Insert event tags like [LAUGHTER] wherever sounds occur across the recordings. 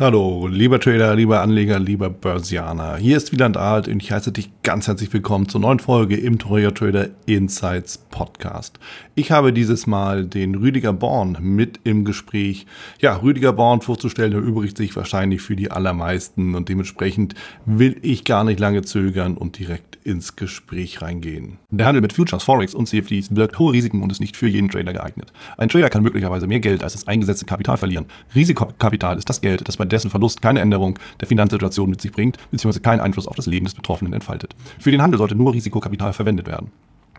Hallo, lieber Trader, lieber Anleger, lieber Börsianer. Hier ist Wieland Alt und ich heiße dich ganz herzlich willkommen zur neuen Folge im Torio Trader Insights Podcast. Ich habe dieses Mal den Rüdiger Born mit im Gespräch. Ja, Rüdiger Born vorzustellen erübrigt sich wahrscheinlich für die allermeisten und dementsprechend will ich gar nicht lange zögern und direkt ins Gespräch reingehen. Der Handel mit Futures, Forex und CFDs birgt hohe Risiken und ist nicht für jeden Trader geeignet. Ein Trader kann möglicherweise mehr Geld als das eingesetzte Kapital verlieren. Risikokapital ist das Geld, das bei dessen Verlust keine Änderung der Finanzsituation mit sich bringt, bzw. keinen Einfluss auf das Leben des Betroffenen entfaltet. Für den Handel sollte nur Risikokapital verwendet werden.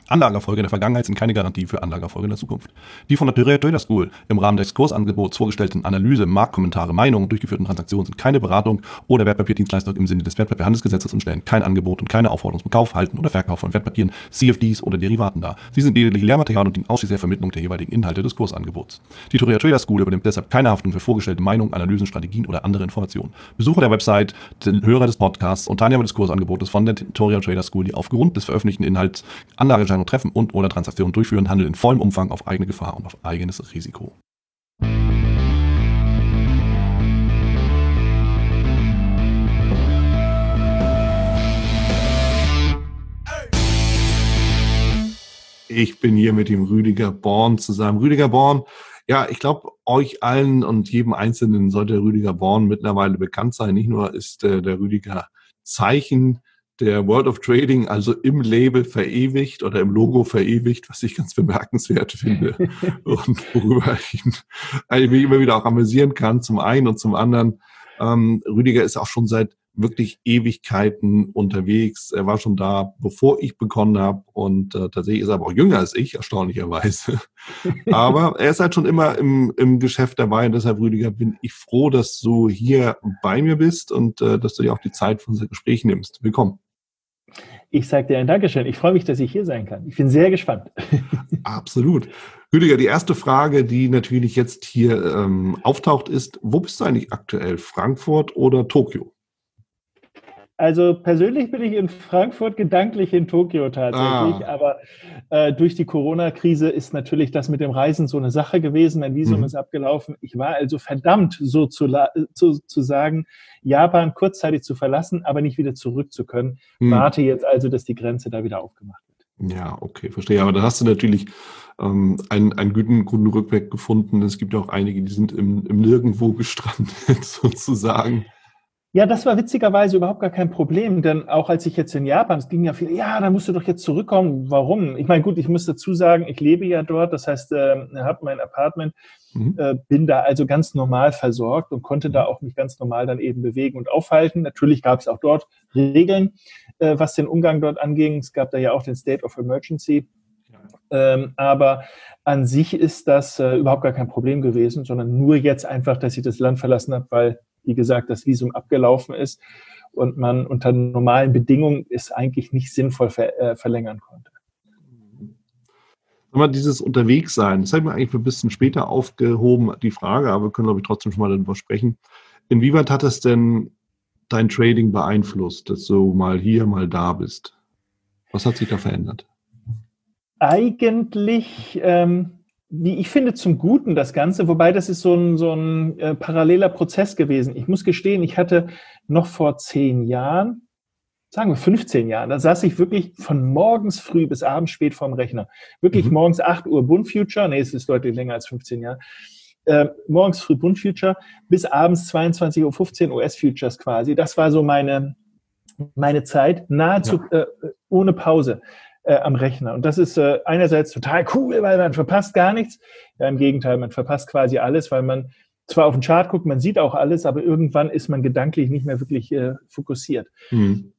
Anlagerfolge in der Vergangenheit sind keine Garantie für Anlagerfolge in der Zukunft. Die von der Trader School im Rahmen des Kursangebots vorgestellten Analyse, Marktkommentare, Meinungen durchgeführten Transaktionen sind keine Beratung oder Wertpapierdienstleistung im Sinne des Wertpapierhandelsgesetzes und stellen kein Angebot und keine Aufforderung zum Kauf, Halten oder Verkauf von Wertpapieren, CFDs oder Derivaten dar. Sie sind lediglich Lehrmaterial und dienen ausschließlich der Vermittlung der jeweiligen Inhalte des Kursangebots. Die Trader School übernimmt deshalb keine Haftung für vorgestellte Meinungen, Analysen, Strategien oder andere Informationen. Besucher der Website, Hörer des Podcasts und Teilnehmer des Kursangebotes von der Toria Trader School, die aufgrund des veröffentlichten Inhalts Anlageentscheidungen treffen und oder Transaktionen durchführen, handeln in vollem Umfang auf eigene Gefahr und auf eigenes Risiko. Ich bin hier mit dem Rüdiger Born zusammen. Rüdiger Born, ja, ich glaube, euch allen und jedem Einzelnen sollte Rüdiger Born mittlerweile bekannt sein. Nicht nur ist äh, der Rüdiger Zeichen der World of Trading also im Label verewigt oder im Logo verewigt, was ich ganz bemerkenswert finde [LAUGHS] und worüber ich mich immer wieder auch amüsieren kann, zum einen und zum anderen. Ähm, Rüdiger ist auch schon seit wirklich Ewigkeiten unterwegs. Er war schon da, bevor ich begonnen habe und äh, tatsächlich ist er aber auch jünger als ich, erstaunlicherweise. [LAUGHS] aber er ist halt schon immer im, im Geschäft dabei und deshalb, Rüdiger, bin ich froh, dass du hier bei mir bist und äh, dass du dir auch die Zeit für unser Gespräch nimmst. Willkommen. Ich sage dir ein Dankeschön. Ich freue mich, dass ich hier sein kann. Ich bin sehr gespannt. [LAUGHS] Absolut. Rüdiger, die erste Frage, die natürlich jetzt hier ähm, auftaucht, ist, wo bist du eigentlich aktuell? Frankfurt oder Tokio? Also persönlich bin ich in Frankfurt, gedanklich in Tokio tatsächlich. Ah. Aber äh, durch die Corona-Krise ist natürlich das mit dem Reisen so eine Sache gewesen. Mein Visum mhm. ist abgelaufen. Ich war also verdammt, so zu, zu, zu sagen, Japan kurzzeitig zu verlassen, aber nicht wieder zurück zu können. Mhm. Warte jetzt also, dass die Grenze da wieder aufgemacht wird. Ja, okay, verstehe. Aber da hast du natürlich ähm, einen, einen guten, guten Rückweg gefunden. Es gibt auch einige, die sind im, im Nirgendwo gestrandet, [LAUGHS] sozusagen. Ja, das war witzigerweise überhaupt gar kein Problem, denn auch als ich jetzt in Japan, es ging ja viel, ja, da musst du doch jetzt zurückkommen. Warum? Ich meine, gut, ich muss dazu sagen, ich lebe ja dort, das heißt, äh, habe mein Apartment, mhm. äh, bin da also ganz normal versorgt und konnte da auch mich ganz normal dann eben bewegen und aufhalten. Natürlich gab es auch dort Regeln, äh, was den Umgang dort anging. Es gab da ja auch den State of Emergency. Ähm, aber an sich ist das äh, überhaupt gar kein Problem gewesen, sondern nur jetzt einfach, dass ich das Land verlassen habe, weil wie gesagt, das Visum abgelaufen ist und man unter normalen Bedingungen es eigentlich nicht sinnvoll ver äh, verlängern konnte. Aber dieses Unterwegssein, das hat mir eigentlich ein bisschen später aufgehoben, die Frage, aber wir können, glaube ich, trotzdem schon mal darüber sprechen. Inwieweit hat es denn dein Trading beeinflusst, dass du mal hier, mal da bist? Was hat sich da verändert? Eigentlich ähm, wie ich finde, zum Guten das Ganze, wobei das ist so ein, so ein äh, paralleler Prozess gewesen. Ich muss gestehen, ich hatte noch vor zehn Jahren, sagen wir 15 Jahren, da saß ich wirklich von morgens früh bis abends spät vorm Rechner. Wirklich mhm. morgens 8 Uhr Bund Future, nee, es ist deutlich länger als 15 Jahre. Äh, morgens früh Bund Future bis abends 22.15 Uhr US Futures quasi. Das war so meine, meine Zeit, nahezu ja. äh, ohne Pause äh, am Rechner. Und das ist äh, einerseits total cool, weil man verpasst gar nichts. Ja, im Gegenteil, man verpasst quasi alles, weil man zwar auf den Chart guckt, man sieht auch alles, aber irgendwann ist man gedanklich nicht mehr wirklich äh, fokussiert. Mhm.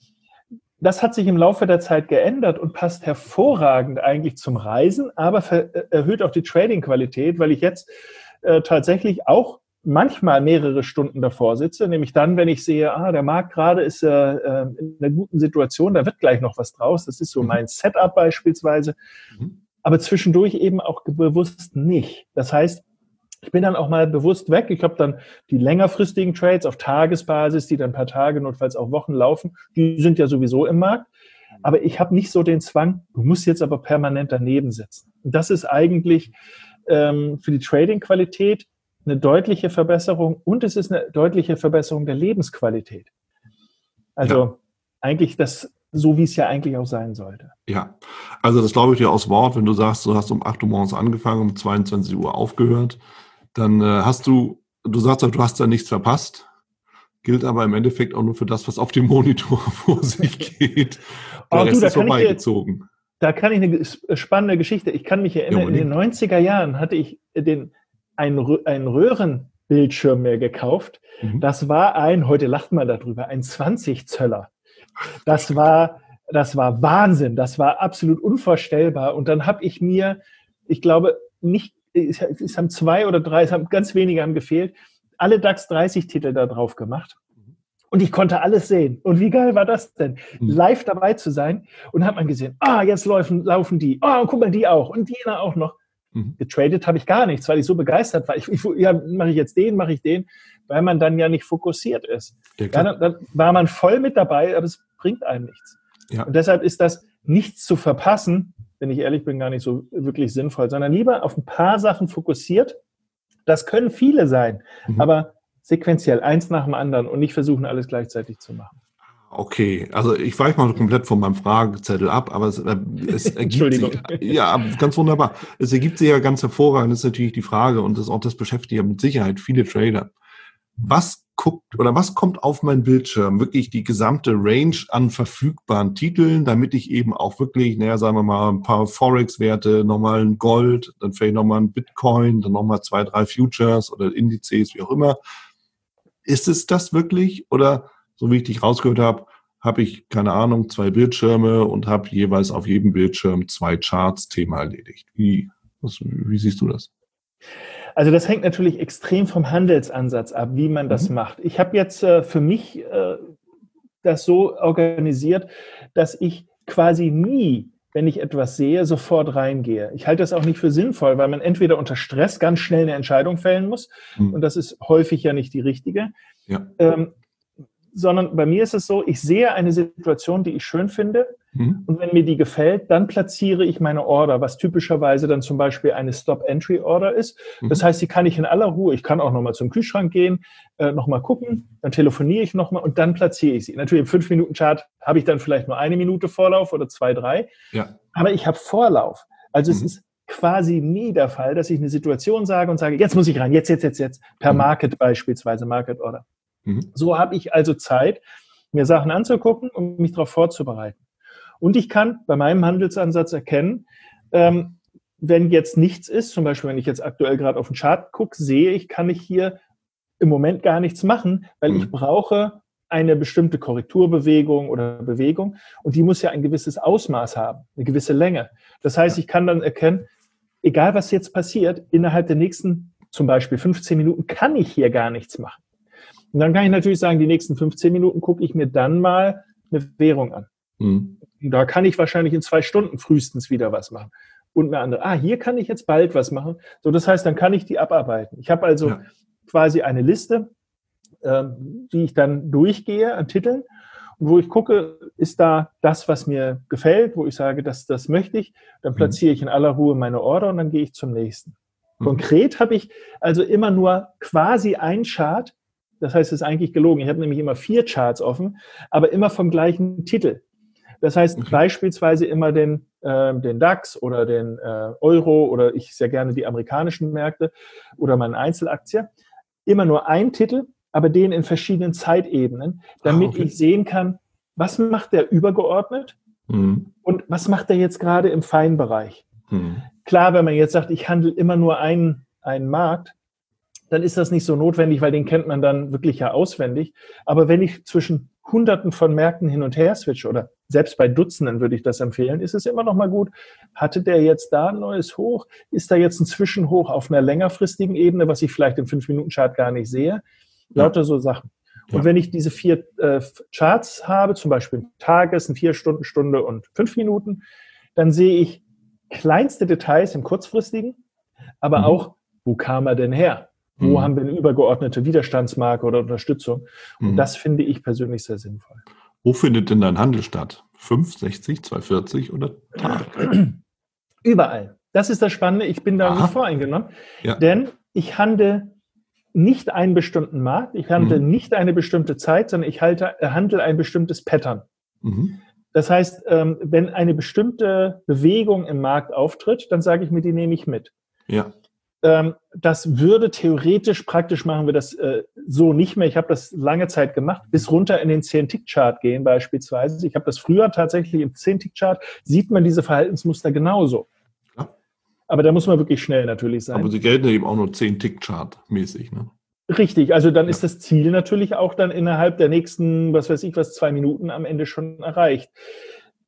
Das hat sich im Laufe der Zeit geändert und passt hervorragend eigentlich zum Reisen, aber äh, erhöht auch die Trading-Qualität, weil ich jetzt äh, tatsächlich auch manchmal mehrere Stunden davor sitze, nämlich dann, wenn ich sehe, ah, der Markt gerade ist äh, äh, in einer guten Situation, da wird gleich noch was draus. Das ist so mhm. mein Setup beispielsweise. Mhm. Aber zwischendurch eben auch bewusst nicht. Das heißt, ich bin dann auch mal bewusst weg. Ich habe dann die längerfristigen Trades auf Tagesbasis, die dann ein paar Tage, notfalls auch Wochen laufen. Die sind ja sowieso im Markt. Aber ich habe nicht so den Zwang, du musst jetzt aber permanent daneben sitzen. Und das ist eigentlich ähm, für die Trading-Qualität eine deutliche Verbesserung und es ist eine deutliche Verbesserung der Lebensqualität. Also ja. eigentlich das, so wie es ja eigentlich auch sein sollte. Ja, also das glaube ich dir aus Wort, wenn du sagst, du hast um 8 Uhr morgens angefangen, um 22 Uhr aufgehört, dann äh, hast du, du sagst auch, du hast da nichts verpasst, gilt aber im Endeffekt auch nur für das, was auf dem Monitor [LAUGHS] vor sich [LAUGHS] geht. Der oh, Rest du, ist vorbeigezogen. Da kann ich eine spannende Geschichte. Ich kann mich erinnern, ja, in den 90er Jahren hatte ich den einen, einen Röhrenbildschirm mehr gekauft. Mhm. Das war ein, heute lacht man darüber, ein 20 Zöller. Das war, das war Wahnsinn. Das war absolut unvorstellbar. Und dann habe ich mir, ich glaube, nicht, es haben zwei oder drei, es haben ganz wenige haben gefehlt, alle DAX 30 Titel da drauf gemacht. Und ich konnte alles sehen. Und wie geil war das denn? Mhm. Live dabei zu sein. Und hat man gesehen, ah, jetzt laufen, laufen die. Ah, und guck mal, die auch. Und die auch noch. Mhm. Getradet habe ich gar nichts, weil ich so begeistert war. Ich, ich ja, mache ich jetzt den, mache ich den, weil man dann ja nicht fokussiert ist. Ja, dann, dann, war man voll mit dabei, aber es bringt einem nichts. Ja. Und deshalb ist das nichts zu verpassen, wenn ich ehrlich bin, gar nicht so wirklich sinnvoll, sondern lieber auf ein paar Sachen fokussiert. Das können viele sein, mhm. aber sequenziell eins nach dem anderen und nicht versuchen, alles gleichzeitig zu machen. Okay, also ich weiche mal komplett von meinem Fragezettel ab, aber es, äh, es [LAUGHS] ergibt sich, ja, ganz wunderbar. Es ergibt sich ja ganz hervorragend, das ist natürlich die Frage und das auch das beschäftigt ja mit Sicherheit viele Trader. Was guckt oder was kommt auf meinen Bildschirm? Wirklich die gesamte Range an verfügbaren Titeln, damit ich eben auch wirklich, naja, sagen wir mal, ein paar Forex-Werte, nochmal ein Gold, dann vielleicht nochmal ein Bitcoin, dann nochmal zwei, drei Futures oder Indizes, wie auch immer. Ist es das wirklich oder so wie ich dich rausgehört habe, habe ich, keine Ahnung, zwei Bildschirme und habe jeweils auf jedem Bildschirm zwei Charts Thema erledigt. Wie, was, wie siehst du das? Also das hängt natürlich extrem vom Handelsansatz ab, wie man das mhm. macht. Ich habe jetzt äh, für mich äh, das so organisiert, dass ich quasi nie, wenn ich etwas sehe, sofort reingehe. Ich halte das auch nicht für sinnvoll, weil man entweder unter Stress ganz schnell eine Entscheidung fällen muss mhm. und das ist häufig ja nicht die richtige. Ja. Ähm, sondern bei mir ist es so, ich sehe eine Situation, die ich schön finde. Mhm. Und wenn mir die gefällt, dann platziere ich meine Order, was typischerweise dann zum Beispiel eine Stop-Entry-Order ist. Mhm. Das heißt, die kann ich in aller Ruhe, ich kann auch nochmal zum Kühlschrank gehen, äh, nochmal gucken, dann telefoniere ich nochmal und dann platziere ich sie. Natürlich im 5-Minuten-Chart habe ich dann vielleicht nur eine Minute Vorlauf oder zwei, drei. Ja. Aber ich habe Vorlauf. Also mhm. es ist quasi nie der Fall, dass ich eine Situation sage und sage, jetzt muss ich rein, jetzt, jetzt, jetzt, jetzt, per mhm. Market beispielsweise, Market Order. Mhm. So habe ich also Zeit, mir Sachen anzugucken und mich darauf vorzubereiten. Und ich kann bei meinem Handelsansatz erkennen, ähm, wenn jetzt nichts ist, zum Beispiel wenn ich jetzt aktuell gerade auf den Chart gucke, sehe ich, kann ich hier im Moment gar nichts machen, weil mhm. ich brauche eine bestimmte Korrekturbewegung oder Bewegung und die muss ja ein gewisses Ausmaß haben, eine gewisse Länge. Das heißt, ich kann dann erkennen, egal was jetzt passiert, innerhalb der nächsten zum Beispiel 15 Minuten kann ich hier gar nichts machen. Und dann kann ich natürlich sagen, die nächsten 15 Minuten gucke ich mir dann mal eine Währung an. Mhm. Da kann ich wahrscheinlich in zwei Stunden frühestens wieder was machen. Und eine andere, ah, hier kann ich jetzt bald was machen. So, das heißt, dann kann ich die abarbeiten. Ich habe also ja. quasi eine Liste, ähm, die ich dann durchgehe an Titeln und wo ich gucke, ist da das, was mir gefällt, wo ich sage, das, das möchte ich, dann mhm. platziere ich in aller Ruhe meine Order und dann gehe ich zum nächsten. Mhm. Konkret habe ich also immer nur quasi ein Chart, das heißt, es ist eigentlich gelogen. Ich habe nämlich immer vier Charts offen, aber immer vom gleichen Titel. Das heißt okay. beispielsweise immer den, äh, den DAX oder den äh, Euro oder ich sehr gerne die amerikanischen Märkte oder meine Einzelaktie. Immer nur ein Titel, aber den in verschiedenen Zeitebenen, damit ah, okay. ich sehen kann, was macht der übergeordnet mhm. und was macht er jetzt gerade im Feinbereich. Mhm. Klar, wenn man jetzt sagt, ich handle immer nur einen, einen Markt, dann ist das nicht so notwendig, weil den kennt man dann wirklich ja auswendig. Aber wenn ich zwischen Hunderten von Märkten hin und her switche oder selbst bei Dutzenden würde ich das empfehlen, ist es immer noch mal gut. Hatte der jetzt da ein neues Hoch? Ist da jetzt ein Zwischenhoch auf einer längerfristigen Ebene, was ich vielleicht im 5-Minuten-Chart gar nicht sehe? Lauter ja. so Sachen. Und ja. wenn ich diese vier äh, Charts habe, zum Beispiel Tages, ein vier Stunden, Stunde und fünf Minuten, dann sehe ich kleinste Details im kurzfristigen, aber mhm. auch, wo kam er denn her? Wo mhm. haben wir eine übergeordnete Widerstandsmarke oder Unterstützung? Und mhm. das finde ich persönlich sehr sinnvoll. Wo findet denn dein Handel statt? 5, 60, 240 oder Tag? [CLEARS THROAT] Überall. Das ist das Spannende. Ich bin da Aha. nicht voreingenommen. Ja. Denn ich handle nicht einen bestimmten Markt, ich handle mhm. nicht eine bestimmte Zeit, sondern ich halte, handle ein bestimmtes Pattern. Mhm. Das heißt, ähm, wenn eine bestimmte Bewegung im Markt auftritt, dann sage ich mir, die nehme ich mit. Ja. Ähm, das würde theoretisch, praktisch machen wir das äh, so nicht mehr. Ich habe das lange Zeit gemacht, bis runter in den 10-Tick-Chart gehen beispielsweise. Ich habe das früher tatsächlich im 10-Tick-Chart, sieht man diese Verhaltensmuster genauso. Ja. Aber da muss man wirklich schnell natürlich sein. Aber sie gelten eben auch nur 10-Tick-Chart-mäßig, ne? Richtig, also dann ja. ist das Ziel natürlich auch dann innerhalb der nächsten, was weiß ich, was zwei Minuten am Ende schon erreicht.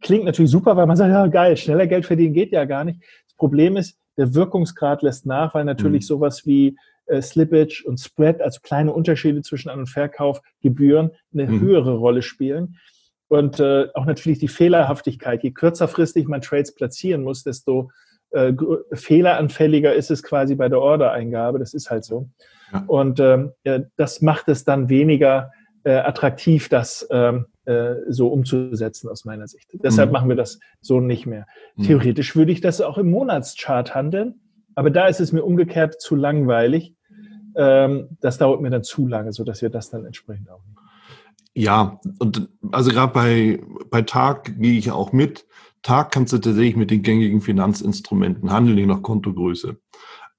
Klingt natürlich super, weil man sagt, ja geil, schneller Geld verdienen geht ja gar nicht. Das Problem ist, der Wirkungsgrad lässt nach, weil natürlich mhm. sowas wie äh, Slippage und Spread, also kleine Unterschiede zwischen An- und Verkaufgebühren, eine mhm. höhere Rolle spielen. Und äh, auch natürlich die Fehlerhaftigkeit. Je kürzerfristig man Trades platzieren muss, desto äh, fehleranfälliger ist es quasi bei der Ordereingabe. Das ist halt so. Ja. Und ähm, das macht es dann weniger äh, attraktiv, das ähm, äh, so umzusetzen aus meiner Sicht. Deshalb mhm. machen wir das so nicht mehr. Mhm. Theoretisch würde ich das auch im Monatschart handeln, aber da ist es mir umgekehrt zu langweilig. Ähm, das dauert mir dann zu lange, so dass wir das dann entsprechend auch nicht. Ja, und also gerade bei, bei Tag gehe ich auch mit. Tag kannst du tatsächlich mit den gängigen Finanzinstrumenten handeln, je nach Kontogröße.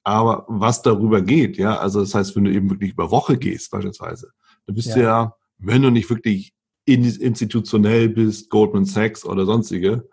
Aber was darüber geht, ja, also das heißt, wenn du eben wirklich über Woche gehst, beispielsweise, dann bist ja. du ja, wenn du nicht wirklich institutionell bist, Goldman Sachs oder sonstige,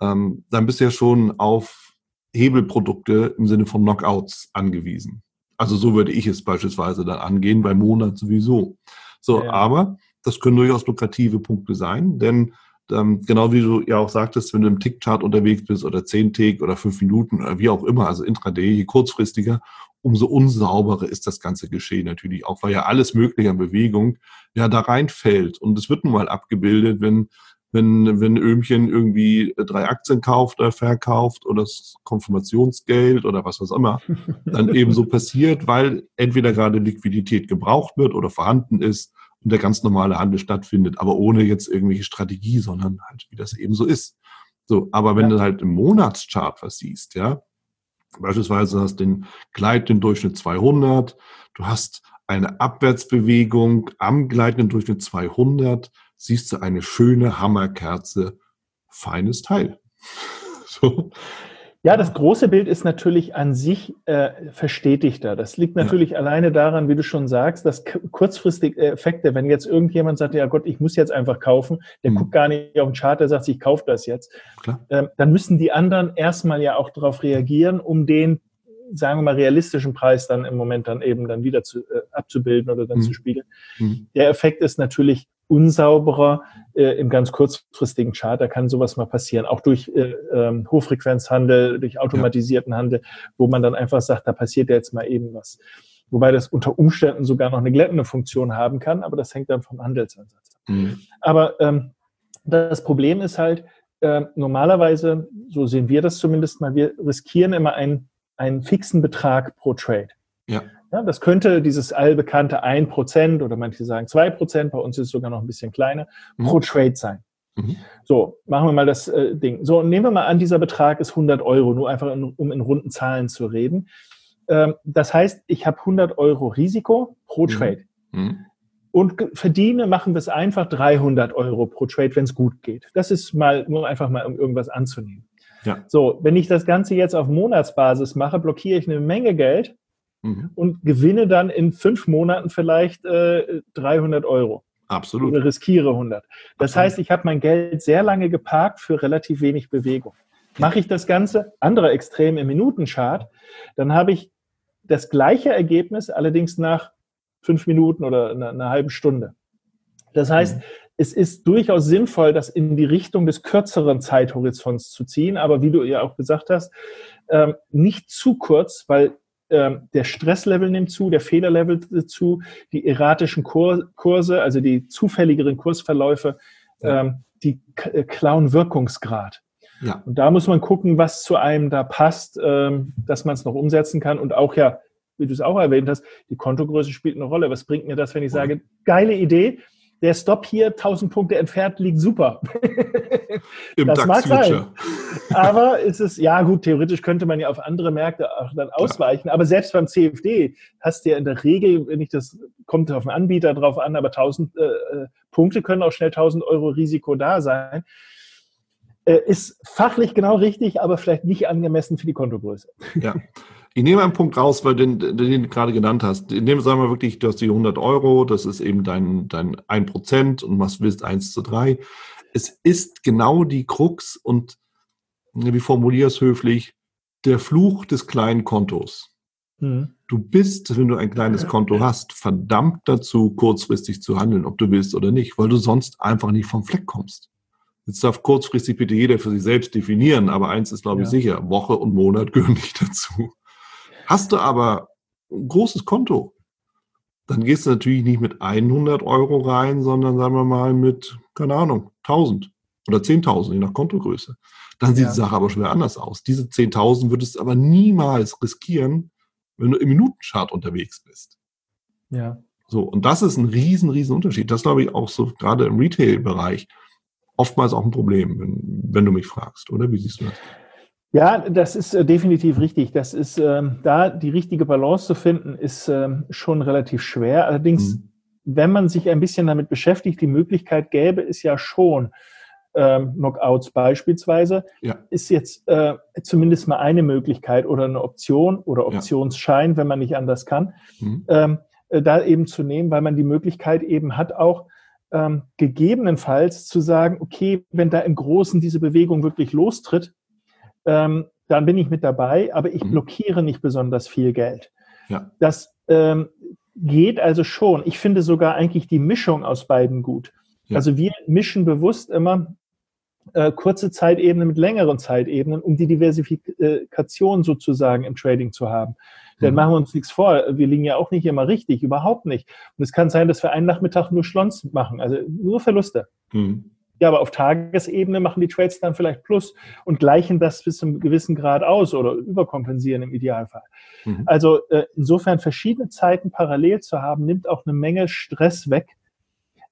ähm, dann bist du ja schon auf Hebelprodukte im Sinne von Knockouts angewiesen. Also so würde ich es beispielsweise dann angehen, beim Monat sowieso. So, ja. aber das können durchaus lukrative Punkte sein, denn ähm, genau wie du ja auch sagtest, wenn du im Tick-Chart unterwegs bist oder 10 Tick oder 5 Minuten oder wie auch immer, also intraday, je kurzfristiger, umso unsauberer ist das ganze Geschehen natürlich auch, weil ja alles Mögliche an Bewegung ja da reinfällt. Und es wird nun mal abgebildet, wenn, wenn, wenn Öhmchen irgendwie drei Aktien kauft oder verkauft oder das Konfirmationsgeld oder was auch immer, [LAUGHS] dann eben so passiert, weil entweder gerade Liquidität gebraucht wird oder vorhanden ist und der ganz normale Handel stattfindet, aber ohne jetzt irgendwelche Strategie, sondern halt, wie das eben so ist. So, aber wenn ja. du halt im Monatschart was siehst, ja, beispielsweise hast du den gleitenden Durchschnitt 200, du hast eine Abwärtsbewegung am gleitenden Durchschnitt 200, siehst du eine schöne Hammerkerze, feines Teil. [LAUGHS] so. Ja, das große Bild ist natürlich an sich äh, verstetigter. Das liegt natürlich ja. alleine daran, wie du schon sagst, dass kurzfristige Effekte, wenn jetzt irgendjemand sagt, ja Gott, ich muss jetzt einfach kaufen, der mhm. guckt gar nicht auf den Chart, der sagt, ich kaufe das jetzt, ähm, dann müssen die anderen erstmal ja auch darauf reagieren, um den sagen wir mal, realistischen Preis dann im Moment dann eben dann wieder zu, äh, abzubilden oder dann mhm. zu spiegeln. Mhm. Der Effekt ist natürlich unsauberer äh, im ganz kurzfristigen Chart. Da kann sowas mal passieren, auch durch äh, ähm, Hochfrequenzhandel, durch automatisierten ja. Handel, wo man dann einfach sagt, da passiert ja jetzt mal eben was. Wobei das unter Umständen sogar noch eine glättende Funktion haben kann, aber das hängt dann vom Handelsansatz ab. Mhm. Aber ähm, das Problem ist halt, äh, normalerweise, so sehen wir das zumindest mal, wir riskieren immer einen, einen fixen Betrag pro Trade. Ja. Ja, das könnte dieses allbekannte 1% oder manche sagen 2%, bei uns ist es sogar noch ein bisschen kleiner, mhm. pro Trade sein. Mhm. So, machen wir mal das äh, Ding. So, nehmen wir mal an, dieser Betrag ist 100 Euro, nur einfach in, um in runden Zahlen zu reden. Ähm, das heißt, ich habe 100 Euro Risiko pro mhm. Trade. Mhm. Und verdiene, machen wir es einfach 300 Euro pro Trade, wenn es gut geht. Das ist mal nur einfach mal, um irgendwas anzunehmen. Ja. So, wenn ich das Ganze jetzt auf Monatsbasis mache, blockiere ich eine Menge Geld mhm. und gewinne dann in fünf Monaten vielleicht äh, 300 Euro. Absolut. Oder riskiere 100. Das Absolut. heißt, ich habe mein Geld sehr lange geparkt für relativ wenig Bewegung. Mache ich das Ganze, anderer Extrem im Minutenchart, dann habe ich das gleiche Ergebnis, allerdings nach fünf Minuten oder einer, einer halben Stunde. Das heißt, mhm. es ist durchaus sinnvoll, das in die Richtung des kürzeren Zeithorizonts zu ziehen, aber wie du ja auch gesagt hast, ähm, nicht zu kurz, weil ähm, der Stresslevel nimmt zu, der Fehlerlevel zu, die erratischen Kur Kurse, also die zufälligeren Kursverläufe, ja. ähm, die äh, klauen Wirkungsgrad. Ja. Und da muss man gucken, was zu einem da passt, ähm, dass man es noch umsetzen kann und auch ja, wie du es auch erwähnt hast, die Kontogröße spielt eine Rolle. Was bringt mir das, wenn ich sage, geile Idee, der Stop hier 1000 Punkte entfernt liegt super. [LAUGHS] [LAUGHS] Im das mag sein. Aber es ist, ja gut, theoretisch könnte man ja auf andere Märkte auch dann ausweichen. Klar. Aber selbst beim CFD hast du ja in der Regel, wenn ich das, kommt auf den Anbieter drauf an, aber 1000 äh, äh, Punkte können auch schnell 1000 Euro Risiko da sein. Äh, ist fachlich genau richtig, aber vielleicht nicht angemessen für die Kontogröße. Ja. Ich nehme einen Punkt raus, weil den, den, den du gerade genannt hast. In dem sagen wir wirklich, du hast die 100 Euro, das ist eben dein, dein 1% und was willst 1 zu 3. Es ist genau die Krux und wie formuliere es höflich, der Fluch des kleinen Kontos. Mhm. Du bist, wenn du ein kleines Konto hast, verdammt dazu, kurzfristig zu handeln, ob du willst oder nicht, weil du sonst einfach nicht vom Fleck kommst. Jetzt darf kurzfristig bitte jeder für sich selbst definieren, aber eins ist, glaube ich, ja. sicher, Woche und Monat [LAUGHS] gehören nicht dazu. Hast du aber ein großes Konto, dann gehst du natürlich nicht mit 100 Euro rein, sondern sagen wir mal mit, keine Ahnung, 1000 oder 10.000, je nach Kontogröße. Dann sieht ja. die Sache aber schon wieder anders aus. Diese 10.000 würdest du aber niemals riskieren, wenn du im Minutenchart unterwegs bist. Ja. So, und das ist ein riesen, riesen Unterschied. Das glaube ich auch so gerade im Retail-Bereich oftmals auch ein Problem, wenn, wenn du mich fragst, oder? Wie siehst du das? Ja, das ist äh, definitiv richtig. Das ist ähm, da die richtige Balance zu finden, ist ähm, schon relativ schwer. Allerdings, mhm. Wenn man sich ein bisschen damit beschäftigt, die Möglichkeit gäbe es ja schon, ähm, Knockouts beispielsweise, ja. ist jetzt äh, zumindest mal eine Möglichkeit oder eine Option oder Optionsschein, ja. wenn man nicht anders kann, mhm. ähm, äh, da eben zu nehmen, weil man die Möglichkeit eben hat, auch ähm, gegebenenfalls zu sagen, okay, wenn da im Großen diese Bewegung wirklich lostritt, ähm, dann bin ich mit dabei, aber ich mhm. blockiere nicht besonders viel Geld. Ja. Das ähm, geht also schon. Ich finde sogar eigentlich die Mischung aus beiden gut. Ja. Also wir mischen bewusst immer äh, kurze Zeitebenen mit längeren Zeitebenen, um die Diversifikation sozusagen im Trading zu haben. Denn mhm. machen wir uns nichts vor, wir liegen ja auch nicht immer richtig, überhaupt nicht. Und es kann sein, dass wir einen Nachmittag nur Schlons machen, also nur Verluste. Mhm. Ja, aber auf Tagesebene machen die Trades dann vielleicht Plus und gleichen das bis zu einem gewissen Grad aus oder überkompensieren im Idealfall. Mhm. Also äh, insofern verschiedene Zeiten parallel zu haben, nimmt auch eine Menge Stress weg.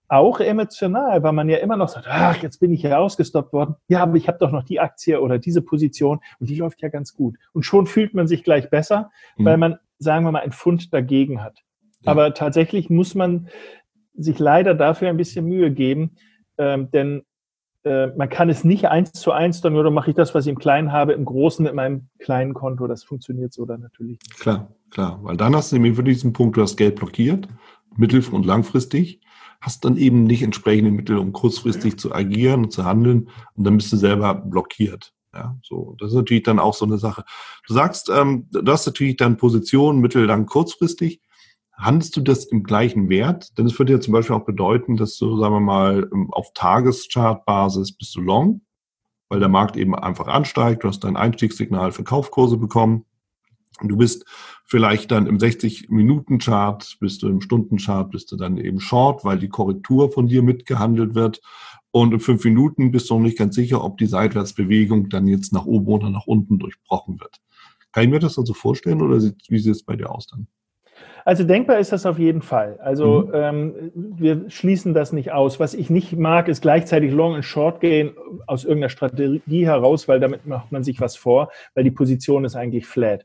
Auch emotional, weil man ja immer noch sagt, ach, jetzt bin ich ja ausgestoppt worden. Ja, aber ich habe doch noch die Aktie oder diese Position und die läuft ja ganz gut. Und schon fühlt man sich gleich besser, mhm. weil man, sagen wir mal, ein Pfund dagegen hat. Ja. Aber tatsächlich muss man sich leider dafür ein bisschen Mühe geben, ähm, denn äh, man kann es nicht eins zu eins dann, oder mache ich das, was ich im Kleinen habe, im Großen mit meinem kleinen Konto. Das funktioniert so dann natürlich nicht. Klar, klar. Weil dann hast du nämlich für diesen Punkt, du hast Geld blockiert, mittel- und langfristig, hast dann eben nicht entsprechende Mittel, um kurzfristig zu agieren und zu handeln und dann bist du selber blockiert. Ja, so. Das ist natürlich dann auch so eine Sache. Du sagst, ähm, du hast natürlich dann Positionen mittel-, lang-, kurzfristig handelst du das im gleichen Wert? Denn es würde ja zum Beispiel auch bedeuten, dass du, sagen wir mal, auf Tageschartbasis bist du long, weil der Markt eben einfach ansteigt, du hast dein Einstiegssignal für Kaufkurse bekommen. Du bist vielleicht dann im 60-Minuten-Chart, bist du im Stundenchart, bist du dann eben short, weil die Korrektur von dir mitgehandelt wird. Und in fünf Minuten bist du noch nicht ganz sicher, ob die Seitwärtsbewegung dann jetzt nach oben oder nach unten durchbrochen wird. Kann ich mir das also vorstellen oder wie sieht es bei dir aus dann? Also denkbar ist das auf jeden Fall. Also mhm. ähm, wir schließen das nicht aus. Was ich nicht mag, ist gleichzeitig Long und Short gehen aus irgendeiner Strategie heraus, weil damit macht man sich was vor, weil die Position ist eigentlich flat.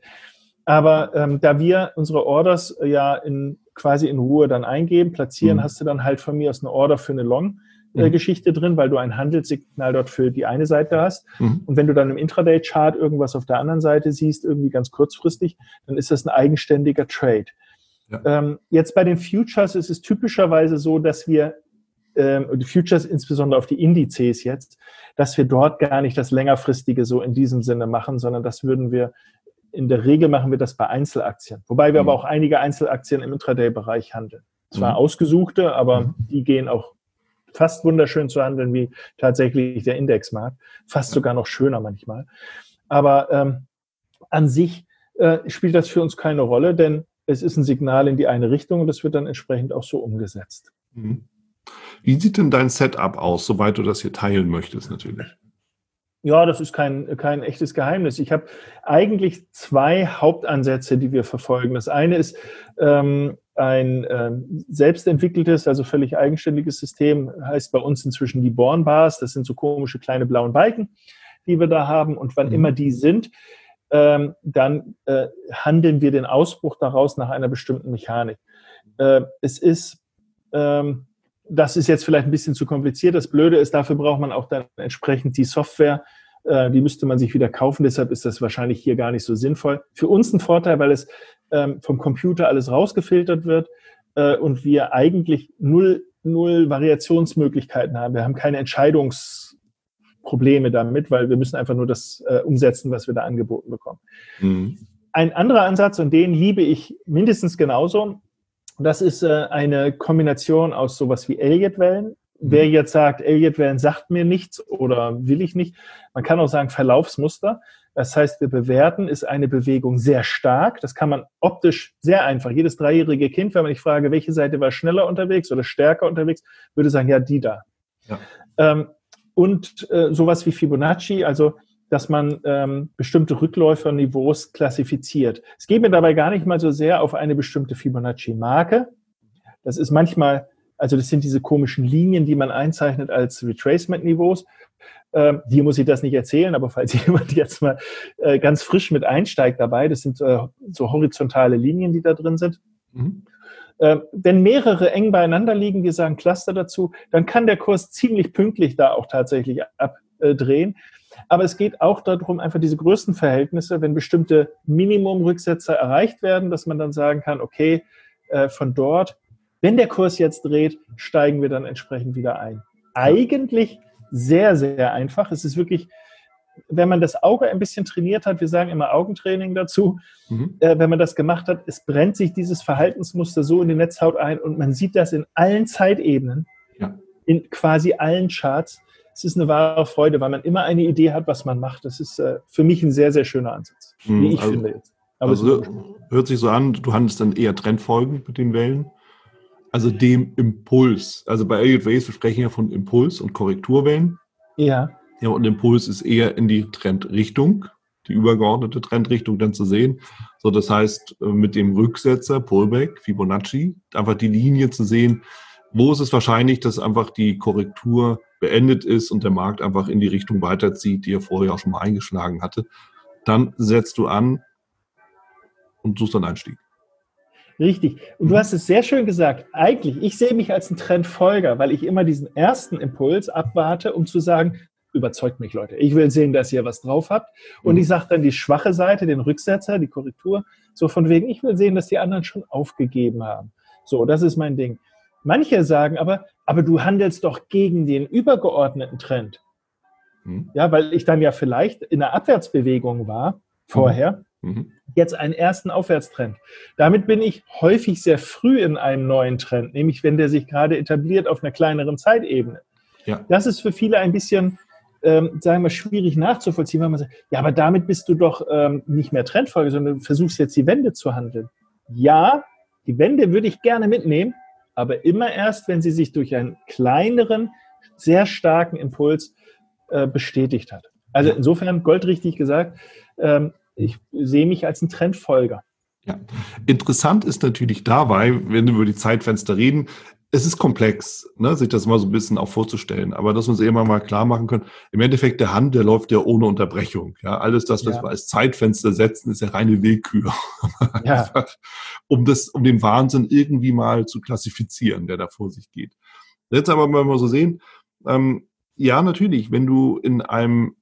Aber ähm, da wir unsere Orders ja in, quasi in Ruhe dann eingeben, platzieren, mhm. hast du dann halt von mir aus eine Order für eine Long. Äh, mhm. Geschichte drin, weil du ein Handelssignal dort für die eine Seite hast. Mhm. Und wenn du dann im Intraday-Chart irgendwas auf der anderen Seite siehst, irgendwie ganz kurzfristig, dann ist das ein eigenständiger Trade. Ja. Ähm, jetzt bei den Futures ist es typischerweise so, dass wir, ähm, Futures insbesondere auf die Indizes jetzt, dass wir dort gar nicht das längerfristige so in diesem Sinne machen, sondern das würden wir, in der Regel machen wir das bei Einzelaktien. Wobei wir mhm. aber auch einige Einzelaktien im Intraday-Bereich handeln. Zwar mhm. ausgesuchte, aber mhm. die gehen auch fast wunderschön zu handeln wie tatsächlich der Indexmarkt. Fast sogar noch schöner manchmal. Aber ähm, an sich äh, spielt das für uns keine Rolle, denn es ist ein Signal in die eine Richtung und das wird dann entsprechend auch so umgesetzt. Mhm. Wie sieht denn dein Setup aus, soweit du das hier teilen möchtest natürlich? Ja, das ist kein, kein echtes Geheimnis. Ich habe eigentlich zwei Hauptansätze, die wir verfolgen. Das eine ist, ähm, ein äh, selbstentwickeltes, also völlig eigenständiges System, heißt bei uns inzwischen die Born Bars. Das sind so komische kleine blauen Balken, die wir da haben. Und wann mhm. immer die sind, ähm, dann äh, handeln wir den Ausbruch daraus nach einer bestimmten Mechanik. Äh, es ist, ähm, das ist jetzt vielleicht ein bisschen zu kompliziert. Das Blöde ist, dafür braucht man auch dann entsprechend die Software. Äh, die müsste man sich wieder kaufen. Deshalb ist das wahrscheinlich hier gar nicht so sinnvoll. Für uns ein Vorteil, weil es ähm, vom Computer alles rausgefiltert wird äh, und wir eigentlich null, null Variationsmöglichkeiten haben. Wir haben keine Entscheidungsprobleme damit, weil wir müssen einfach nur das äh, umsetzen, was wir da angeboten bekommen. Mhm. Ein anderer Ansatz, und den liebe ich mindestens genauso, das ist äh, eine Kombination aus sowas wie Elliott-Wellen. Mhm. Wer jetzt sagt, Elliott-Wellen sagt mir nichts oder will ich nicht, man kann auch sagen Verlaufsmuster. Das heißt, wir bewerten, ist eine Bewegung sehr stark. Das kann man optisch sehr einfach. Jedes dreijährige Kind, wenn man ich frage, welche Seite war schneller unterwegs oder stärker unterwegs, würde sagen, ja, die da. Ja. Ähm, und äh, sowas wie Fibonacci, also dass man ähm, bestimmte Rückläuferniveaus klassifiziert. Es geht mir dabei gar nicht mal so sehr auf eine bestimmte Fibonacci-Marke. Das ist manchmal, also das sind diese komischen Linien, die man einzeichnet als Retracement-Niveaus. Ähm, hier muss ich das nicht erzählen, aber falls [LAUGHS] jemand jetzt mal äh, ganz frisch mit einsteigt dabei, das sind äh, so horizontale Linien, die da drin sind. Mhm. Äh, wenn mehrere eng beieinander liegen, wir sagen Cluster dazu, dann kann der Kurs ziemlich pünktlich da auch tatsächlich abdrehen. Aber es geht auch darum, einfach diese Größenverhältnisse, wenn bestimmte Minimumrücksätze erreicht werden, dass man dann sagen kann, okay, äh, von dort, wenn der Kurs jetzt dreht, steigen wir dann entsprechend wieder ein. Eigentlich sehr, sehr einfach. Es ist wirklich, wenn man das Auge ein bisschen trainiert hat, wir sagen immer Augentraining dazu, mhm. äh, wenn man das gemacht hat, es brennt sich dieses Verhaltensmuster so in die Netzhaut ein und man sieht das in allen Zeitebenen, ja. in quasi allen Charts es ist eine wahre Freude, weil man immer eine Idee hat, was man macht. Das ist äh, für mich ein sehr, sehr schöner Ansatz, hm, wie ich also, finde jetzt. Aber also hört sich so an, du handelst dann eher trendfolgend mit den Wellen. Also dem Impuls. Also bei Elliott Waves, wir sprechen ja von Impuls und Korrekturwellen. Ja. Ja, und Impuls ist eher in die Trendrichtung, die übergeordnete Trendrichtung dann zu sehen. So, das heißt, äh, mit dem Rücksetzer, Pullback, Fibonacci, einfach die Linie zu sehen, wo ist es wahrscheinlich, dass einfach die Korrektur beendet ist und der Markt einfach in die Richtung weiterzieht, die er vorher auch schon mal eingeschlagen hatte, dann setzt du an und suchst einen Einstieg. Richtig. Und du mhm. hast es sehr schön gesagt. Eigentlich, ich sehe mich als ein Trendfolger, weil ich immer diesen ersten Impuls abwarte, um zu sagen, überzeugt mich, Leute. Ich will sehen, dass ihr was drauf habt. Und mhm. ich sage dann die schwache Seite, den Rücksetzer, die Korrektur, so von wegen, ich will sehen, dass die anderen schon aufgegeben haben. So, das ist mein Ding. Manche sagen aber, aber du handelst doch gegen den übergeordneten Trend. Mhm. Ja, weil ich dann ja vielleicht in einer Abwärtsbewegung war vorher, mhm. mhm. jetzt einen ersten Aufwärtstrend. Damit bin ich häufig sehr früh in einem neuen Trend, nämlich wenn der sich gerade etabliert auf einer kleineren Zeitebene. Ja. Das ist für viele ein bisschen, ähm, sagen wir, schwierig nachzuvollziehen, weil man sagt, ja, aber damit bist du doch ähm, nicht mehr Trendfolge, sondern du versuchst jetzt die Wende zu handeln. Ja, die Wende würde ich gerne mitnehmen, aber immer erst, wenn sie sich durch einen kleineren, sehr starken Impuls äh, bestätigt hat. Also insofern, goldrichtig gesagt, ähm, ich sehe mich als ein Trendfolger. Ja. Interessant ist natürlich dabei, wenn wir über die Zeitfenster reden, es ist komplex, ne, sich das mal so ein bisschen auch vorzustellen. Aber dass wir uns immer mal klar machen können, im Endeffekt der Hand, der läuft ja ohne Unterbrechung. Ja, alles das, was ja. wir als Zeitfenster setzen, ist ja reine Willkür. [LAUGHS] Ja. Um das, um den Wahnsinn irgendwie mal zu klassifizieren, der da vor sich geht. Jetzt aber mal so sehen, ähm, ja, natürlich, wenn du in einem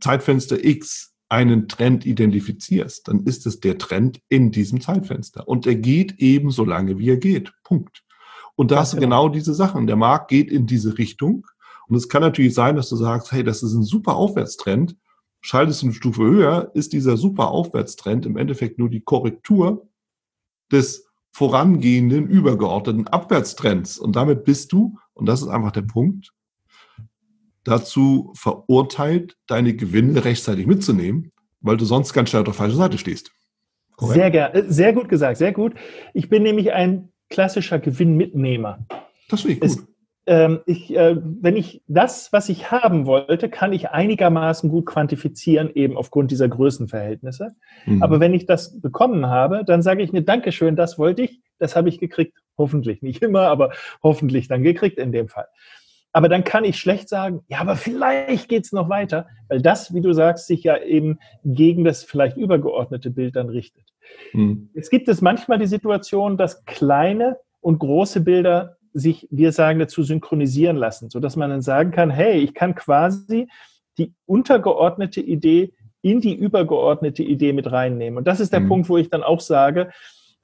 Zeitfenster X einen Trend identifizierst, dann ist es der Trend in diesem Zeitfenster. Und er geht eben so lange, wie er geht. Punkt. Und da hast du genau diese Sachen. Der Markt geht in diese Richtung. Und es kann natürlich sein, dass du sagst, hey, das ist ein super Aufwärtstrend. Schaltest du eine Stufe höher, ist dieser super Aufwärtstrend im Endeffekt nur die Korrektur des vorangehenden, übergeordneten Abwärtstrends. Und damit bist du, und das ist einfach der Punkt, dazu verurteilt, deine Gewinne rechtzeitig mitzunehmen, weil du sonst ganz schnell auf der falschen Seite stehst. Korrekt? Sehr, sehr gut gesagt, sehr gut. Ich bin nämlich ein klassischer Gewinnmitnehmer. Das finde ich gut. Es, ähm, ich, äh, wenn ich das, was ich haben wollte, kann ich einigermaßen gut quantifizieren, eben aufgrund dieser Größenverhältnisse. Mhm. Aber wenn ich das bekommen habe, dann sage ich mir, Dankeschön, das wollte ich, das habe ich gekriegt. Hoffentlich nicht immer, aber hoffentlich dann gekriegt in dem Fall. Aber dann kann ich schlecht sagen, ja, aber vielleicht geht es noch weiter, weil das, wie du sagst, sich ja eben gegen das vielleicht übergeordnete Bild dann richtet. Mhm. Jetzt gibt es manchmal die Situation, dass kleine und große Bilder sich, wir sagen dazu, synchronisieren lassen, sodass man dann sagen kann, hey, ich kann quasi die untergeordnete Idee in die übergeordnete Idee mit reinnehmen. Und das ist der mhm. Punkt, wo ich dann auch sage,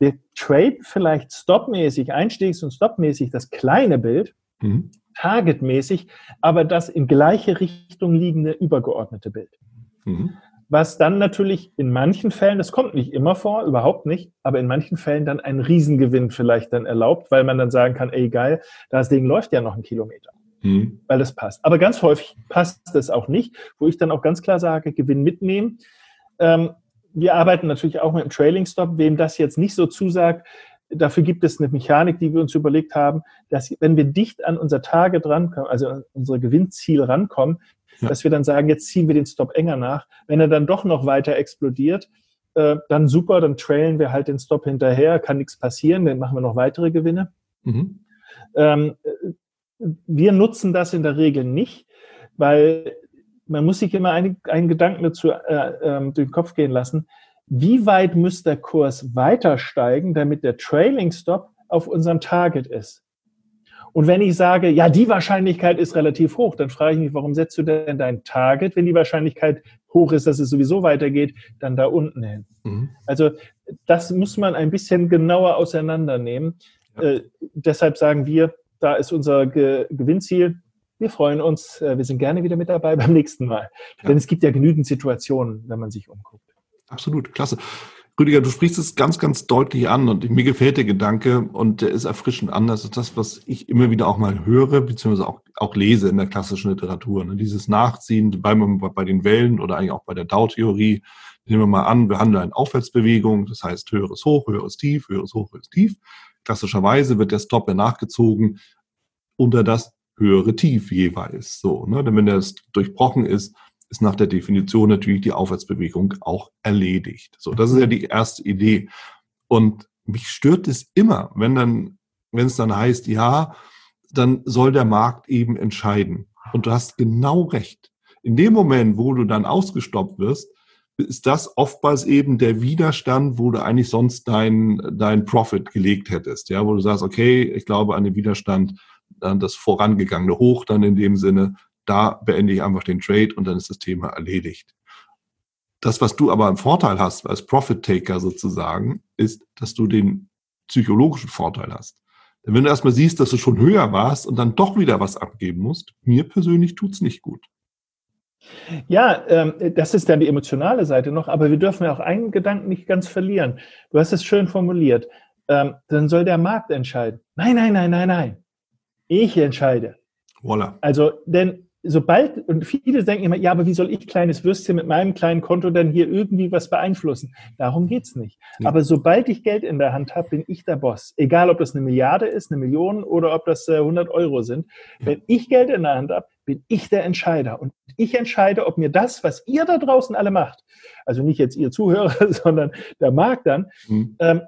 der Trade vielleicht stopmäßig, einstiegs- und stopmäßig das kleine Bild, mhm targetmäßig, aber das in gleiche Richtung liegende übergeordnete Bild. Mhm. Was dann natürlich in manchen Fällen, das kommt nicht immer vor, überhaupt nicht, aber in manchen Fällen dann einen Riesengewinn vielleicht dann erlaubt, weil man dann sagen kann, ey geil, das Ding läuft ja noch einen Kilometer. Mhm. Weil es passt. Aber ganz häufig passt es auch nicht, wo ich dann auch ganz klar sage, Gewinn mitnehmen. Ähm, wir arbeiten natürlich auch mit dem Trailing Stop. Wem das jetzt nicht so zusagt, Dafür gibt es eine Mechanik, die wir uns überlegt haben, dass wenn wir dicht an unser Target rankommen, also an unser Gewinnziel rankommen, ja. dass wir dann sagen, jetzt ziehen wir den Stop enger nach. Wenn er dann doch noch weiter explodiert, äh, dann super, dann trailen wir halt den Stop hinterher, kann nichts passieren, dann machen wir noch weitere Gewinne. Mhm. Ähm, wir nutzen das in der Regel nicht, weil man muss sich immer einen, einen Gedanken dazu äh, äh, durch den Kopf gehen lassen wie weit muss der Kurs weiter steigen, damit der Trailing Stop auf unserem Target ist. Und wenn ich sage, ja, die Wahrscheinlichkeit ist relativ hoch, dann frage ich mich, warum setzt du denn dein Target, wenn die Wahrscheinlichkeit hoch ist, dass es sowieso weitergeht, dann da unten hin. Mhm. Also das muss man ein bisschen genauer auseinandernehmen. Ja. Äh, deshalb sagen wir, da ist unser Ge Gewinnziel. Wir freuen uns, äh, wir sind gerne wieder mit dabei beim nächsten Mal. Ja. Denn es gibt ja genügend Situationen, wenn man sich umguckt. Absolut, klasse. Rüdiger, du sprichst es ganz, ganz deutlich an und mir gefällt der Gedanke und der ist erfrischend anders als das, was ich immer wieder auch mal höre, beziehungsweise auch, auch lese in der klassischen Literatur. Ne? Dieses Nachziehen bei, bei den Wellen oder eigentlich auch bei der Dow-Theorie. Nehmen wir mal an, wir handeln in Aufwärtsbewegung, das heißt höheres Hoch, höheres Tief, höheres Hoch, höheres Tief. Klassischerweise wird der Stop nachgezogen unter das höhere Tief jeweils. So, ne? Denn wenn das durchbrochen ist, ist nach der Definition natürlich die Aufwärtsbewegung auch erledigt. So, das ist ja die erste Idee. Und mich stört es immer, wenn dann, wenn es dann heißt, ja, dann soll der Markt eben entscheiden. Und du hast genau recht. In dem Moment, wo du dann ausgestoppt wirst, ist das oftmals eben der Widerstand, wo du eigentlich sonst dein, dein Profit gelegt hättest. Ja, wo du sagst, okay, ich glaube an den Widerstand, dann das vorangegangene Hoch dann in dem Sinne, da beende ich einfach den Trade und dann ist das Thema erledigt. Das, was du aber im Vorteil hast als Profit-Taker sozusagen, ist, dass du den psychologischen Vorteil hast. Denn wenn du erstmal siehst, dass du schon höher warst und dann doch wieder was abgeben musst, mir persönlich tut's nicht gut. Ja, ähm, das ist dann die emotionale Seite noch, aber wir dürfen ja auch einen Gedanken nicht ganz verlieren. Du hast es schön formuliert. Ähm, dann soll der Markt entscheiden. Nein, nein, nein, nein, nein. Ich entscheide. Voila. Also, denn sobald, und viele denken immer, ja, aber wie soll ich kleines Würstchen mit meinem kleinen Konto dann hier irgendwie was beeinflussen? Darum geht's nicht. Ja. Aber sobald ich Geld in der Hand habe, bin ich der Boss. Egal, ob das eine Milliarde ist, eine Million oder ob das äh, 100 Euro sind. Ja. Wenn ich Geld in der Hand habe, bin ich der Entscheider. Und ich entscheide, ob mir das, was ihr da draußen alle macht, also nicht jetzt ihr Zuhörer, [LAUGHS] sondern der Markt dann, mhm. ähm,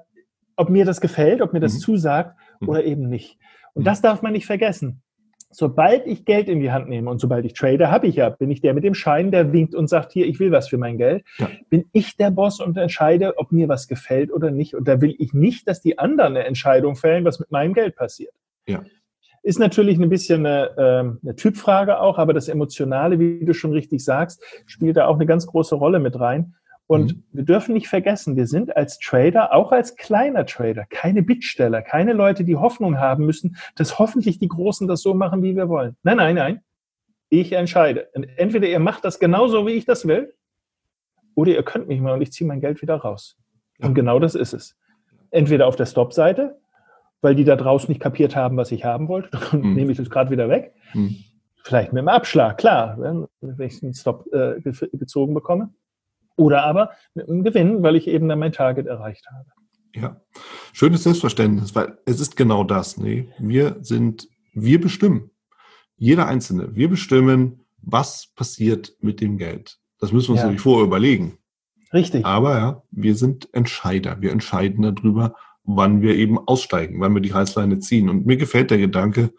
ob mir das gefällt, ob mir das mhm. zusagt mhm. oder eben nicht. Und mhm. das darf man nicht vergessen sobald ich Geld in die Hand nehme und sobald ich trade, habe ich ja, bin ich der mit dem Schein, der winkt und sagt, hier, ich will was für mein Geld, ja. bin ich der Boss und entscheide, ob mir was gefällt oder nicht. Und da will ich nicht, dass die anderen eine Entscheidung fällen, was mit meinem Geld passiert. Ja. Ist natürlich ein bisschen eine, äh, eine Typfrage auch, aber das Emotionale, wie du schon richtig sagst, spielt da auch eine ganz große Rolle mit rein. Und mhm. wir dürfen nicht vergessen, wir sind als Trader, auch als kleiner Trader, keine Bittsteller, keine Leute, die Hoffnung haben müssen, dass hoffentlich die Großen das so machen, wie wir wollen. Nein, nein, nein. Ich entscheide. Und entweder ihr macht das genauso, wie ich das will, oder ihr könnt mich mal und ich ziehe mein Geld wieder raus. Und genau das ist es. Entweder auf der Stop-Seite, weil die da draußen nicht kapiert haben, was ich haben wollte, [LAUGHS] dann mhm. nehme ich das gerade wieder weg. Mhm. Vielleicht mit einem Abschlag, klar, wenn ich einen Stop äh, gezogen bekomme. Oder aber mit einem Gewinn, weil ich eben dann mein Target erreicht habe. Ja, schönes Selbstverständnis, weil es ist genau das. Nee, wir sind, wir bestimmen. Jeder Einzelne. Wir bestimmen, was passiert mit dem Geld. Das müssen wir uns ja. natürlich vorher überlegen. Richtig. Aber ja, wir sind Entscheider. Wir entscheiden darüber, wann wir eben aussteigen, wann wir die Reißleine ziehen. Und mir gefällt der Gedanke,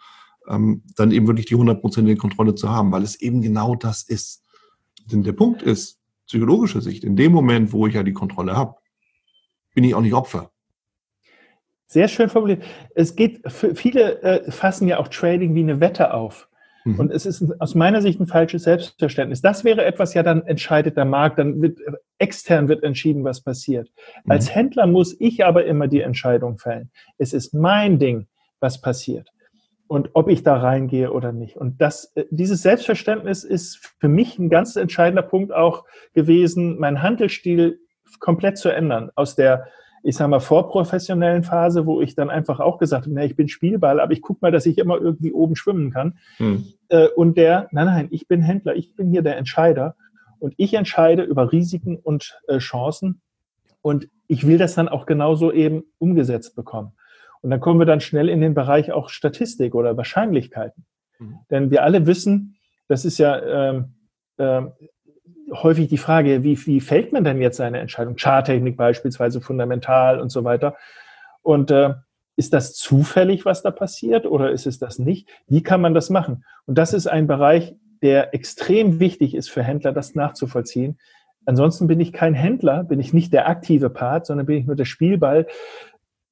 ähm, dann eben wirklich die hundertprozentige Kontrolle zu haben, weil es eben genau das ist. Denn der Punkt ist, psychologische Sicht, in dem Moment, wo ich ja die Kontrolle habe, bin ich auch nicht Opfer. Sehr schön formuliert. Es geht, viele äh, fassen ja auch Trading wie eine Wette auf. Mhm. Und es ist aus meiner Sicht ein falsches Selbstverständnis. Das wäre etwas, ja, dann entscheidet der Markt, dann wird extern wird entschieden, was passiert. Mhm. Als Händler muss ich aber immer die Entscheidung fällen. Es ist mein Ding, was passiert. Und ob ich da reingehe oder nicht. Und das, äh, dieses Selbstverständnis ist für mich ein ganz entscheidender Punkt auch gewesen, meinen Handelsstil komplett zu ändern. Aus der ich sage mal, vorprofessionellen Phase, wo ich dann einfach auch gesagt habe, na, ich bin Spielball, aber ich gucke mal, dass ich immer irgendwie oben schwimmen kann. Hm. Äh, und der, nein, nein, ich bin Händler, ich bin hier der Entscheider und ich entscheide über Risiken und äh, Chancen und ich will das dann auch genauso eben umgesetzt bekommen. Und dann kommen wir dann schnell in den Bereich auch Statistik oder Wahrscheinlichkeiten. Mhm. Denn wir alle wissen, das ist ja ähm, ähm, häufig die Frage, wie, wie fällt man denn jetzt seine Entscheidung? Charttechnik beispielsweise, fundamental und so weiter. Und äh, ist das zufällig, was da passiert oder ist es das nicht? Wie kann man das machen? Und das ist ein Bereich, der extrem wichtig ist für Händler, das nachzuvollziehen. Ansonsten bin ich kein Händler, bin ich nicht der aktive Part, sondern bin ich nur der Spielball,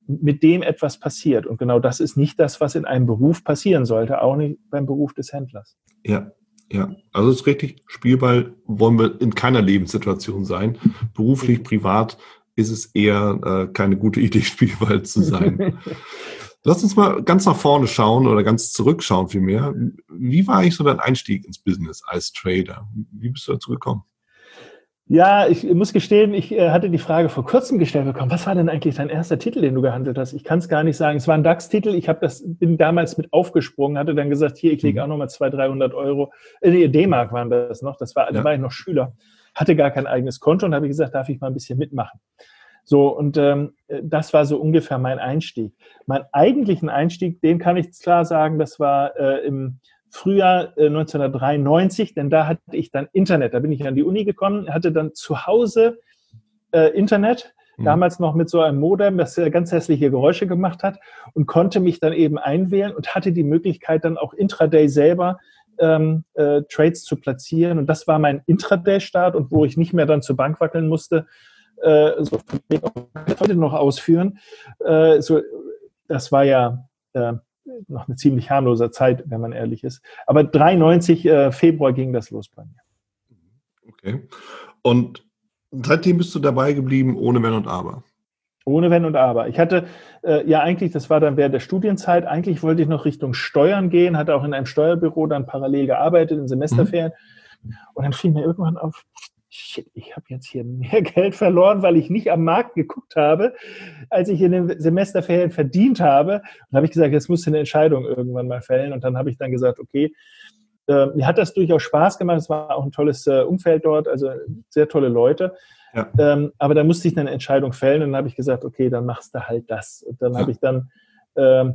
mit dem etwas passiert. Und genau das ist nicht das, was in einem Beruf passieren sollte, auch nicht beim Beruf des Händlers. Ja, ja, also ist richtig, Spielball wollen wir in keiner Lebenssituation sein. Beruflich, privat ist es eher äh, keine gute Idee, [LAUGHS] Spielball zu sein. [LAUGHS] Lass uns mal ganz nach vorne schauen oder ganz zurückschauen vielmehr. Wie war eigentlich so dein Einstieg ins Business als Trader? Wie bist du dazu gekommen? Ja, ich muss gestehen, ich äh, hatte die Frage vor kurzem gestellt bekommen. Was war denn eigentlich dein erster Titel, den du gehandelt hast? Ich kann es gar nicht sagen. Es war ein DAX-Titel. Ich habe das bin damals mit aufgesprungen, hatte dann gesagt, hier, ich lege mhm. auch nochmal 200, 300 Euro. Äh, D-Mark waren das noch. Das war, ja. da war ich noch Schüler, hatte gar kein eigenes Konto und habe gesagt, darf ich mal ein bisschen mitmachen. So und ähm, das war so ungefähr mein Einstieg. Mein eigentlichen Einstieg, den kann ich klar sagen, das war äh, im Frühjahr äh, 1993, denn da hatte ich dann Internet. Da bin ich an die Uni gekommen, hatte dann zu Hause äh, Internet, mhm. damals noch mit so einem Modem, das äh, ganz hässliche Geräusche gemacht hat und konnte mich dann eben einwählen und hatte die Möglichkeit dann auch intraday selber ähm, äh, Trades zu platzieren. Und das war mein Intraday-Start und wo ich nicht mehr dann zur Bank wackeln musste, äh, so heute noch ausführen. Äh, so, das war ja äh, noch eine ziemlich harmlose Zeit, wenn man ehrlich ist. Aber 93 äh, Februar ging das los bei mir. Okay. Und seitdem bist du dabei geblieben, ohne Wenn und Aber? Ohne Wenn und Aber. Ich hatte äh, ja eigentlich, das war dann während der Studienzeit, eigentlich wollte ich noch Richtung Steuern gehen, hatte auch in einem Steuerbüro dann parallel gearbeitet in Semesterferien. Mhm. Und dann fiel mir irgendwann auf, shit, ich habe jetzt hier [LAUGHS] mehr Geld verloren, weil ich nicht am Markt geguckt habe, als ich in den Semesterferien verdient habe. Und habe ich gesagt, jetzt muss ich eine Entscheidung irgendwann mal fällen. Und dann habe ich dann gesagt, okay, äh, mir hat das durchaus Spaß gemacht. Es war auch ein tolles äh, Umfeld dort, also sehr tolle Leute. Ja. Ähm, aber da musste ich eine Entscheidung fällen und dann habe ich gesagt, okay, dann machst du halt das. Und dann ja. habe ich dann ähm,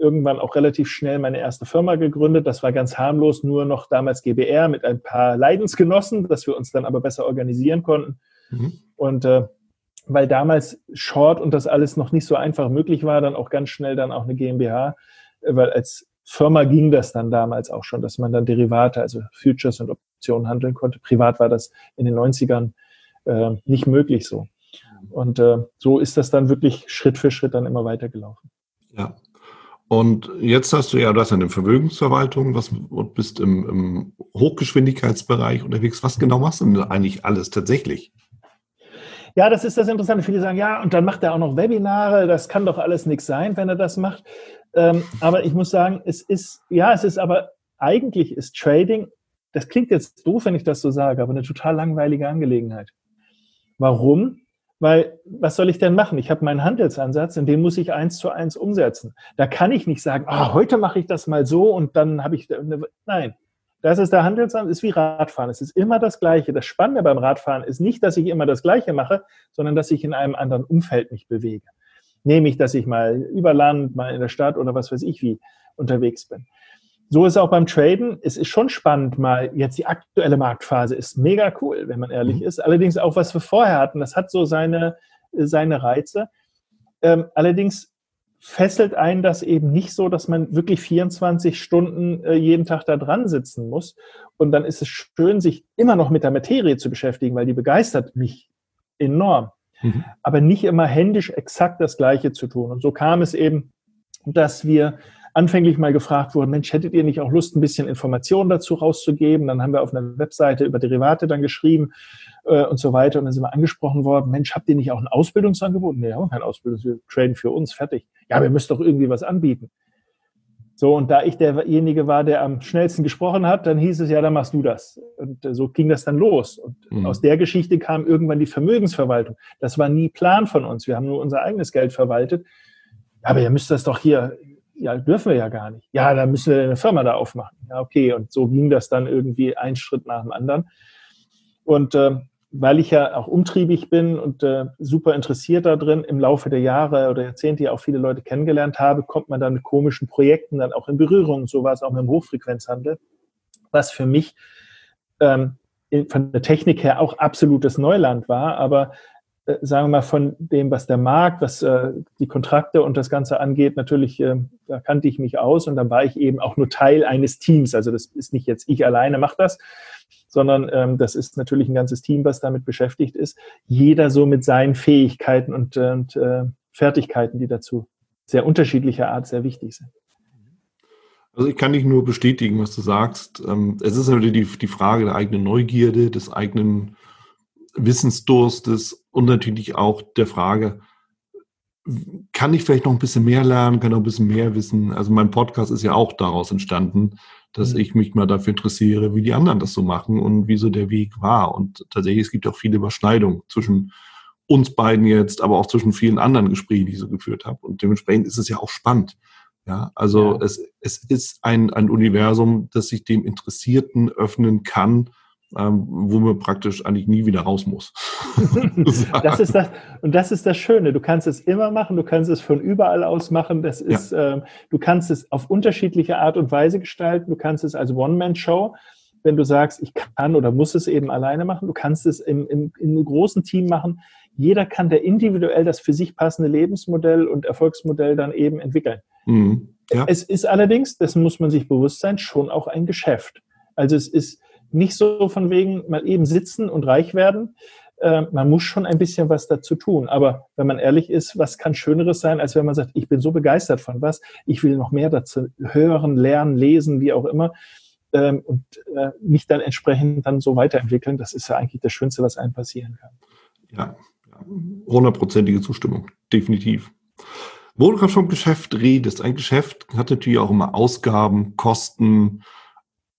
irgendwann auch relativ schnell meine erste Firma gegründet. Das war ganz harmlos, nur noch damals GBR mit ein paar Leidensgenossen, dass wir uns dann aber besser organisieren konnten. Mhm. Und äh, weil damals Short und das alles noch nicht so einfach möglich war, dann auch ganz schnell dann auch eine GmbH, äh, weil als Firma ging das dann damals auch schon, dass man dann Derivate, also Futures und Optionen handeln konnte. Privat war das in den 90ern äh, nicht möglich so. Und äh, so ist das dann wirklich Schritt für Schritt dann immer weitergelaufen. Ja, und jetzt hast du ja, du hast eine Vermögensverwaltung, was und bist im, im Hochgeschwindigkeitsbereich unterwegs. Was genau machst du denn eigentlich alles tatsächlich? Ja, das ist das Interessante. Viele sagen, ja, und dann macht er auch noch Webinare. Das kann doch alles nichts sein, wenn er das macht. Ähm, aber ich muss sagen, es ist, ja, es ist aber, eigentlich ist Trading, das klingt jetzt doof, wenn ich das so sage, aber eine total langweilige Angelegenheit. Warum? Weil, was soll ich denn machen? Ich habe meinen Handelsansatz und den muss ich eins zu eins umsetzen. Da kann ich nicht sagen, oh, heute mache ich das mal so und dann habe ich. Nein, das ist der Handelsansatz, ist wie Radfahren. Es ist immer das Gleiche. Das Spannende beim Radfahren ist nicht, dass ich immer das Gleiche mache, sondern dass ich in einem anderen Umfeld mich bewege. Nämlich, dass ich mal über Land, mal in der Stadt oder was weiß ich wie unterwegs bin. So ist es auch beim Traden. Es ist schon spannend, mal jetzt die aktuelle Marktphase ist mega cool, wenn man ehrlich mhm. ist. Allerdings auch, was wir vorher hatten, das hat so seine, seine Reize. Ähm, allerdings fesselt einen das eben nicht so, dass man wirklich 24 Stunden äh, jeden Tag da dran sitzen muss. Und dann ist es schön, sich immer noch mit der Materie zu beschäftigen, weil die begeistert mich enorm. Mhm. Aber nicht immer händisch exakt das Gleiche zu tun. Und so kam es eben, dass wir anfänglich mal gefragt wurden, Mensch, hättet ihr nicht auch Lust, ein bisschen Informationen dazu rauszugeben? Dann haben wir auf einer Webseite über Derivate dann geschrieben äh, und so weiter. Und dann sind wir angesprochen worden, Mensch, habt ihr nicht auch ein Ausbildungsangebot? Nee, wir haben kein Ausbildungs, wir traden für uns, fertig. Ja, wir müssen doch irgendwie was anbieten. So, und da ich derjenige war, der am schnellsten gesprochen hat, dann hieß es, ja, dann machst du das. Und äh, so ging das dann los. Und mhm. aus der Geschichte kam irgendwann die Vermögensverwaltung. Das war nie Plan von uns. Wir haben nur unser eigenes Geld verwaltet. Aber ihr müsst das doch hier ja, dürfen wir ja gar nicht. Ja, dann müssen wir eine Firma da aufmachen. Ja, okay. Und so ging das dann irgendwie ein Schritt nach dem anderen. Und äh, weil ich ja auch umtriebig bin und äh, super interessiert da drin, im Laufe der Jahre oder Jahrzehnte ja auch viele Leute kennengelernt habe, kommt man dann mit komischen Projekten dann auch in Berührung. So war es auch mit dem Hochfrequenzhandel, was für mich ähm, von der Technik her auch absolutes Neuland war, aber sagen wir mal, von dem, was der Markt, was äh, die Kontrakte und das Ganze angeht, natürlich, äh, da kannte ich mich aus und dann war ich eben auch nur Teil eines Teams. Also das ist nicht jetzt ich alleine mache das, sondern ähm, das ist natürlich ein ganzes Team, was damit beschäftigt ist. Jeder so mit seinen Fähigkeiten und, und äh, Fertigkeiten, die dazu sehr unterschiedlicher Art sehr wichtig sind. Also ich kann nicht nur bestätigen, was du sagst. Ähm, es ist natürlich die, die Frage der eigenen Neugierde, des eigenen Wissensdurstes und natürlich auch der Frage, kann ich vielleicht noch ein bisschen mehr lernen, kann noch ein bisschen mehr wissen? Also mein Podcast ist ja auch daraus entstanden, dass mhm. ich mich mal dafür interessiere, wie die anderen das so machen und wie so der Weg war. Und tatsächlich, es gibt auch viele Überschneidungen zwischen uns beiden jetzt, aber auch zwischen vielen anderen Gesprächen, die ich so geführt habe. Und dementsprechend ist es ja auch spannend. Ja, also ja. Es, es ist ein, ein Universum, das sich dem Interessierten öffnen kann, ähm, wo man praktisch eigentlich nie wieder raus muss. [LAUGHS] das ist das, und das ist das Schöne. Du kannst es immer machen, du kannst es von überall aus machen. Das ist, ja. ähm, du kannst es auf unterschiedliche Art und Weise gestalten. Du kannst es als One-Man-Show, wenn du sagst, ich kann oder muss es eben alleine machen. Du kannst es im, im, in einem großen Team machen. Jeder kann da individuell das für sich passende Lebensmodell und Erfolgsmodell dann eben entwickeln. Mhm. Ja. Es ist allerdings, das muss man sich bewusst sein, schon auch ein Geschäft. Also es ist, nicht so von wegen mal eben sitzen und reich werden. Äh, man muss schon ein bisschen was dazu tun. Aber wenn man ehrlich ist, was kann Schöneres sein, als wenn man sagt, ich bin so begeistert von was, ich will noch mehr dazu hören, lernen, lesen, wie auch immer. Ähm, und äh, mich dann entsprechend dann so weiterentwickeln. Das ist ja eigentlich das Schönste, was einem passieren kann. Ja, hundertprozentige Zustimmung, definitiv. Wo du gerade vom Geschäft redest, ein Geschäft hat natürlich auch immer Ausgaben, Kosten,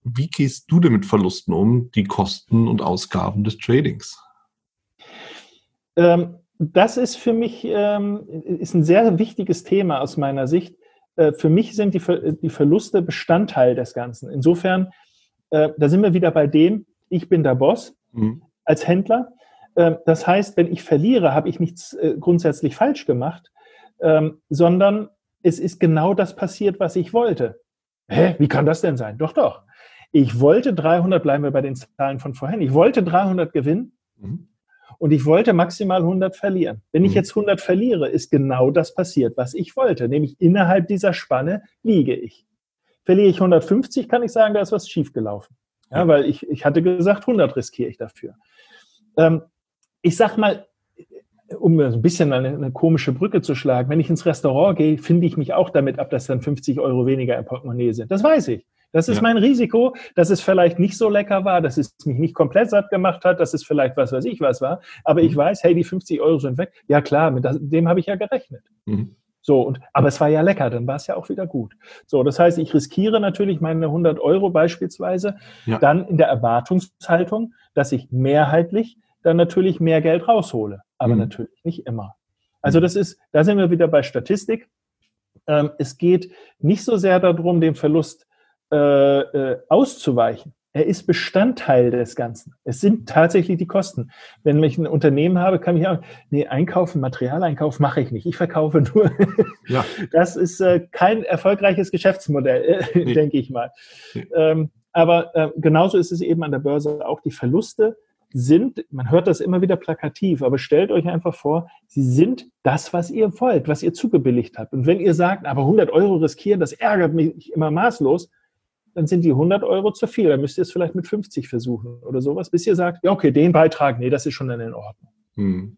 wie gehst du denn mit Verlusten um, die Kosten und Ausgaben des Tradings? Ähm, das ist für mich ähm, ist ein sehr wichtiges Thema aus meiner Sicht. Äh, für mich sind die, Ver die Verluste Bestandteil des Ganzen. Insofern, äh, da sind wir wieder bei dem, ich bin der Boss mhm. als Händler. Äh, das heißt, wenn ich verliere, habe ich nichts äh, grundsätzlich falsch gemacht, ähm, sondern es ist genau das passiert, was ich wollte. Hä, wie kann das denn sein? Doch, doch. Ich wollte 300, bleiben wir bei den Zahlen von vorhin, ich wollte 300 gewinnen mhm. und ich wollte maximal 100 verlieren. Wenn mhm. ich jetzt 100 verliere, ist genau das passiert, was ich wollte, nämlich innerhalb dieser Spanne liege ich. Verliere ich 150, kann ich sagen, da ist was schiefgelaufen. Ja, weil ich, ich hatte gesagt, 100 riskiere ich dafür. Ähm, ich sag mal, um ein bisschen eine, eine, komische Brücke zu schlagen, wenn ich ins Restaurant gehe, finde ich mich auch damit ab, dass dann 50 Euro weniger im Portemonnaie sind. Das weiß ich. Das ist ja. mein Risiko, dass es vielleicht nicht so lecker war, dass es mich nicht komplett satt gemacht hat, dass es vielleicht was weiß ich was war. Aber mhm. ich weiß, hey, die 50 Euro sind weg. Ja klar, mit dem habe ich ja gerechnet. Mhm. So, und, aber es war ja lecker, dann war es ja auch wieder gut. So, das heißt, ich riskiere natürlich meine 100 Euro beispielsweise ja. dann in der Erwartungshaltung, dass ich mehrheitlich dann natürlich mehr Geld raushole. Aber mhm. natürlich nicht immer. Also das ist, da sind wir wieder bei Statistik. Ähm, es geht nicht so sehr darum, den Verlust äh, äh, auszuweichen. Er ist Bestandteil des Ganzen. Es sind tatsächlich die Kosten. Wenn ich ein Unternehmen habe, kann ich auch, nee, einkaufen, Materialeinkauf mache ich nicht. Ich verkaufe nur. Ja. [LAUGHS] Das ist äh, kein erfolgreiches Geschäftsmodell, äh, nee. denke ich mal. Nee. Ähm, aber äh, genauso ist es eben an der Börse auch. Die Verluste sind, man hört das immer wieder plakativ, aber stellt euch einfach vor, sie sind das, was ihr wollt, was ihr zugebilligt habt. Und wenn ihr sagt, aber 100 Euro riskieren, das ärgert mich immer maßlos, dann sind die 100 Euro zu viel. Dann müsst ihr es vielleicht mit 50 versuchen oder sowas, bis ihr sagt, ja, okay, den Beitrag, nee, das ist schon dann in Ordnung. Hm.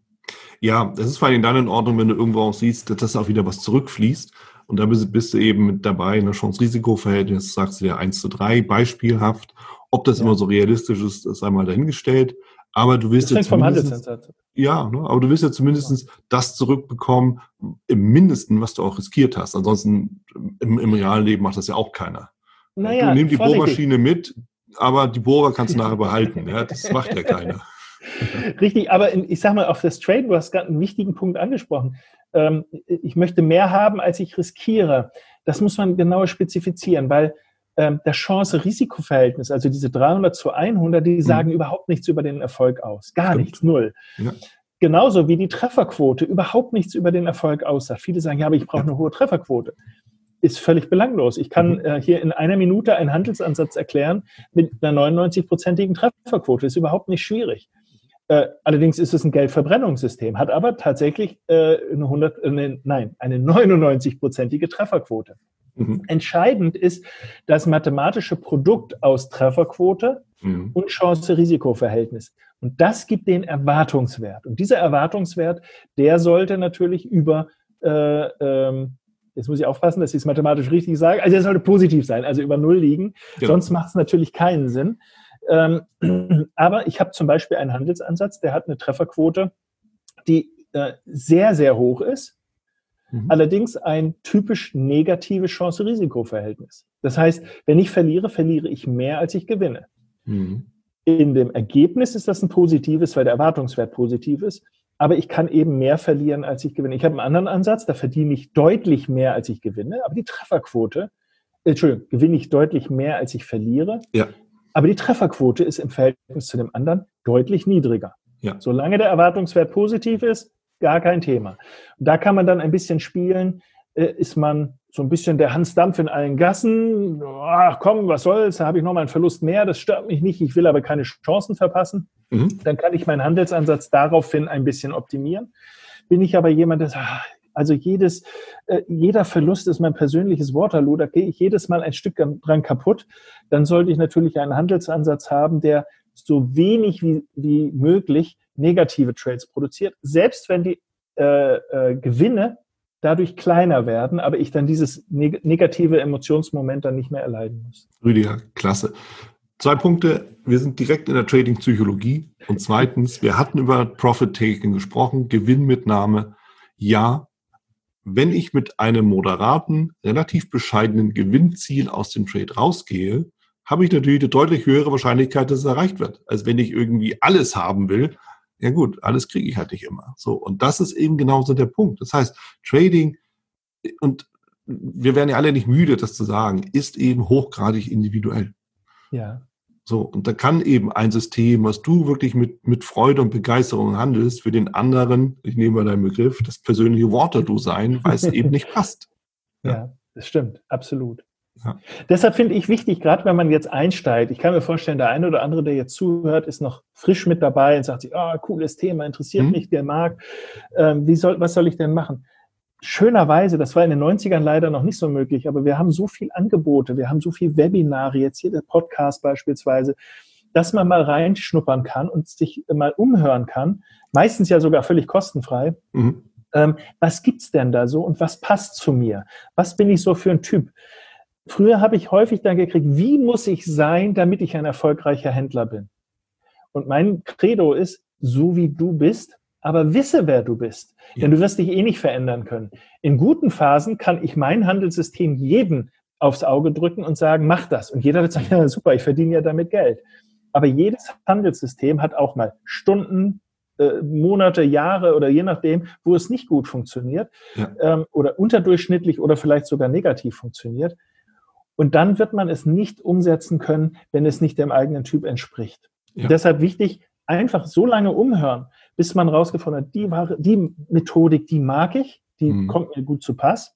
Ja, das ist vor allem dann in Ordnung, wenn du irgendwo auch siehst, dass auch wieder was zurückfließt. Und da bist, du eben mit dabei in der Chance-Risiko-Verhältnis, sagst du dir 1 zu 3, beispielhaft. Ob das ja. immer so realistisch ist, ist einmal dahingestellt. Aber du willst das ja zumindest, ja, ne, aber du willst ja zumindest das zurückbekommen, im Mindesten, was du auch riskiert hast. Ansonsten im, im realen Leben macht das ja auch keiner. Naja, du nimm die Bohrmaschine mit, aber die Bohrer kannst du nachher behalten. Ja, das macht ja keiner. [LAUGHS] Richtig, aber ich sag mal, auf das Trade, du hast gerade einen wichtigen Punkt angesprochen. Ähm, ich möchte mehr haben, als ich riskiere. Das muss man genauer spezifizieren, weil ähm, das Chance-Risiko-Verhältnis, also diese 300 zu 100, die mhm. sagen mhm. überhaupt nichts über den Erfolg aus. Gar Stimmt. nichts, null. Ja. Genauso wie die Trefferquote überhaupt nichts über den Erfolg aussagt. Viele sagen, ja, aber ich brauche eine hohe Trefferquote. Ist völlig belanglos. Ich kann mhm. äh, hier in einer Minute einen Handelsansatz erklären mit einer 99-prozentigen Trefferquote. Ist überhaupt nicht schwierig. Äh, allerdings ist es ein Geldverbrennungssystem, hat aber tatsächlich äh, eine 100, äh, nein, eine 99-prozentige Trefferquote. Mhm. Entscheidend ist das mathematische Produkt aus Trefferquote mhm. und Chance-Risiko-Verhältnis. Und das gibt den Erwartungswert. Und dieser Erwartungswert, der sollte natürlich über, äh, ähm, jetzt muss ich aufpassen, dass ich es mathematisch richtig sage, also er sollte positiv sein, also über Null liegen. Genau. Sonst macht es natürlich keinen Sinn. Ähm, [CLEARS THROAT] aber ich habe zum Beispiel einen Handelsansatz, der hat eine Trefferquote, die äh, sehr, sehr hoch ist. Mhm. Allerdings ein typisch negatives Chance-Risiko-Verhältnis. Das heißt, wenn ich verliere, verliere ich mehr, als ich gewinne. Mhm. In dem Ergebnis ist das ein positives, weil der Erwartungswert positiv ist. Aber ich kann eben mehr verlieren, als ich gewinne. Ich habe einen anderen Ansatz, da verdiene ich deutlich mehr, als ich gewinne. Aber die Trefferquote, Entschuldigung, gewinne ich deutlich mehr, als ich verliere. Ja. Aber die Trefferquote ist im Verhältnis zu dem anderen deutlich niedriger. Ja. Solange der Erwartungswert positiv ist, gar kein Thema. Und da kann man dann ein bisschen spielen. Äh, ist man so ein bisschen der Hans Dampf in allen Gassen? Ach komm, was soll's? Da habe ich noch mal einen Verlust mehr. Das stört mich nicht. Ich will aber keine Chancen verpassen. Mhm. Dann kann ich meinen Handelsansatz daraufhin ein bisschen optimieren. Bin ich aber jemand, der sagt, also jedes, äh, jeder Verlust ist mein persönliches Waterloo, da gehe ich jedes Mal ein Stück dran kaputt. Dann sollte ich natürlich einen Handelsansatz haben, der so wenig wie, wie möglich negative Trades produziert, selbst wenn die äh, äh, Gewinne dadurch kleiner werden, aber ich dann dieses neg negative Emotionsmoment dann nicht mehr erleiden muss. Rüdiger, klasse. Zwei Punkte. Wir sind direkt in der Trading-Psychologie. Und zweitens, wir hatten über Profit-Taking gesprochen, Gewinnmitnahme. Ja, wenn ich mit einem moderaten, relativ bescheidenen Gewinnziel aus dem Trade rausgehe, habe ich natürlich eine deutlich höhere Wahrscheinlichkeit, dass es erreicht wird, als wenn ich irgendwie alles haben will. Ja gut, alles kriege ich halt nicht immer. So und das ist eben genauso der Punkt. Das heißt, Trading und wir werden ja alle nicht müde, das zu sagen, ist eben hochgradig individuell. Ja. So, und da kann eben ein System, was du wirklich mit, mit Freude und Begeisterung handelst, für den anderen, ich nehme mal deinen Begriff, das persönliche Waterloo sein, weil es [LAUGHS] eben nicht passt. Ja. ja, das stimmt, absolut. Ja. Deshalb finde ich wichtig, gerade wenn man jetzt einsteigt, ich kann mir vorstellen, der eine oder andere, der jetzt zuhört, ist noch frisch mit dabei und sagt sich, ah, oh, cooles Thema, interessiert mhm. mich, der mag, ähm, wie soll, was soll ich denn machen? schönerweise, das war in den 90ern leider noch nicht so möglich, aber wir haben so viel Angebote, wir haben so viel Webinare, jetzt hier der Podcast beispielsweise, dass man mal reinschnuppern kann und sich mal umhören kann, meistens ja sogar völlig kostenfrei. Mhm. Ähm, was gibt's denn da so und was passt zu mir? Was bin ich so für ein Typ? Früher habe ich häufig dann gekriegt, wie muss ich sein, damit ich ein erfolgreicher Händler bin? Und mein Credo ist, so wie du bist, aber wisse, wer du bist. Ja. Denn du wirst dich eh nicht verändern können. In guten Phasen kann ich mein Handelssystem jedem aufs Auge drücken und sagen, mach das. Und jeder wird sagen, [LAUGHS] ja, super, ich verdiene ja damit Geld. Aber jedes Handelssystem hat auch mal Stunden, äh, Monate, Jahre oder je nachdem, wo es nicht gut funktioniert ja. ähm, oder unterdurchschnittlich oder vielleicht sogar negativ funktioniert. Und dann wird man es nicht umsetzen können, wenn es nicht dem eigenen Typ entspricht. Ja. Deshalb wichtig, einfach so lange umhören, bis man rausgefunden hat, die, die Methodik, die mag ich, die mhm. kommt mir gut zu Pass.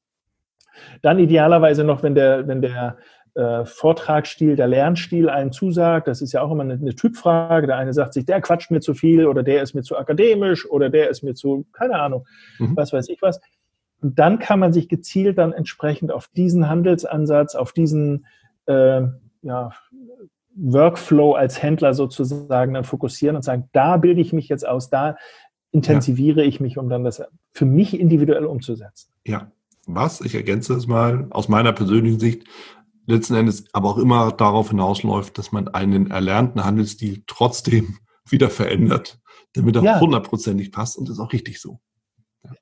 Dann idealerweise noch, wenn der, wenn der äh, Vortragsstil, der Lernstil einem zusagt. Das ist ja auch immer eine, eine, Typfrage. Der eine sagt sich, der quatscht mir zu viel oder der ist mir zu akademisch oder der ist mir zu, keine Ahnung, mhm. was weiß ich was. Und dann kann man sich gezielt dann entsprechend auf diesen Handelsansatz, auf diesen äh, ja, Workflow als Händler sozusagen dann fokussieren und sagen, da bilde ich mich jetzt aus, da intensiviere ja. ich mich, um dann das für mich individuell umzusetzen. Ja, was, ich ergänze es mal, aus meiner persönlichen Sicht, letzten Endes aber auch immer darauf hinausläuft, dass man einen erlernten Handelsstil trotzdem [LAUGHS] wieder verändert, damit er ja. hundertprozentig passt und das ist auch richtig so.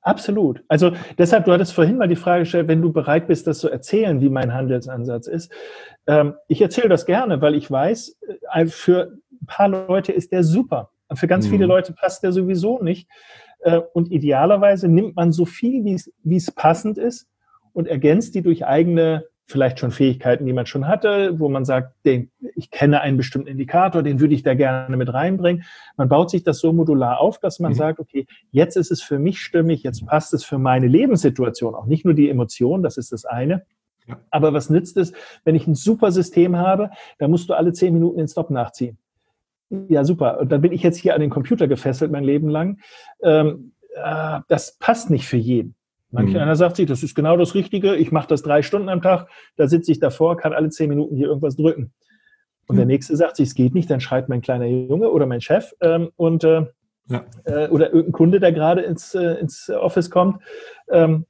Absolut. Also deshalb, du hattest vorhin mal die Frage gestellt, wenn du bereit bist, das zu erzählen, wie mein Handelsansatz ist. Ähm, ich erzähle das gerne, weil ich weiß, äh, für ein paar Leute ist der super. Für ganz mhm. viele Leute passt der sowieso nicht. Äh, und idealerweise nimmt man so viel, wie es passend ist und ergänzt die durch eigene vielleicht schon Fähigkeiten, die man schon hatte, wo man sagt, den, ich kenne einen bestimmten Indikator, den würde ich da gerne mit reinbringen. Man baut sich das so modular auf, dass man mhm. sagt, okay, jetzt ist es für mich stimmig, jetzt passt es für meine Lebenssituation, auch nicht nur die Emotion, das ist das eine. Ja. Aber was nützt es, wenn ich ein super System habe, da musst du alle zehn Minuten den Stop nachziehen. Ja, super. Und dann bin ich jetzt hier an den Computer gefesselt mein Leben lang. Ähm, äh, das passt nicht für jeden. Manch mhm. einer sagt sich, das ist genau das Richtige, ich mache das drei Stunden am Tag, da sitze ich davor, kann alle zehn Minuten hier irgendwas drücken. Und mhm. der nächste sagt sich, es geht nicht, dann schreit mein kleiner Junge oder mein Chef ähm, und äh, ja. äh, oder irgendein Kunde, der gerade ins, äh, ins Office kommt. Ähm,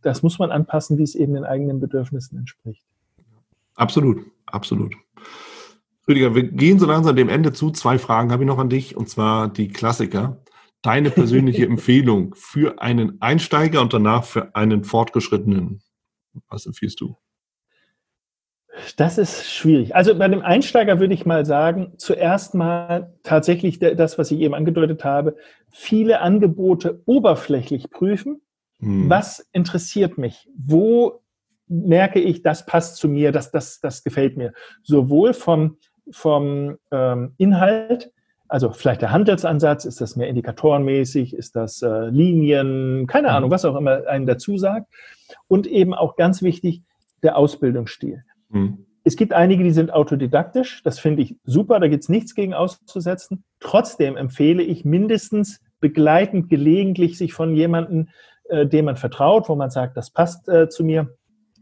das muss man anpassen, wie es eben den eigenen Bedürfnissen entspricht. Absolut, absolut. Rüdiger, wir gehen so langsam dem Ende zu. Zwei Fragen habe ich noch an dich, und zwar die Klassiker deine persönliche Empfehlung für einen Einsteiger und danach für einen Fortgeschrittenen? Was empfiehlst du? Das ist schwierig. Also bei dem Einsteiger würde ich mal sagen, zuerst mal tatsächlich das, was ich eben angedeutet habe, viele Angebote oberflächlich prüfen. Hm. Was interessiert mich? Wo merke ich, das passt zu mir, das, das, das gefällt mir? Sowohl vom, vom ähm, Inhalt also vielleicht der Handelsansatz, ist das mehr indikatorenmäßig, ist das äh, Linien, keine Ahnung, mhm. was auch immer einen dazu sagt. Und eben auch ganz wichtig, der Ausbildungsstil. Mhm. Es gibt einige, die sind autodidaktisch, das finde ich super, da gibt es nichts gegen auszusetzen. Trotzdem empfehle ich mindestens begleitend gelegentlich sich von jemandem, äh, dem man vertraut, wo man sagt, das passt äh, zu mir,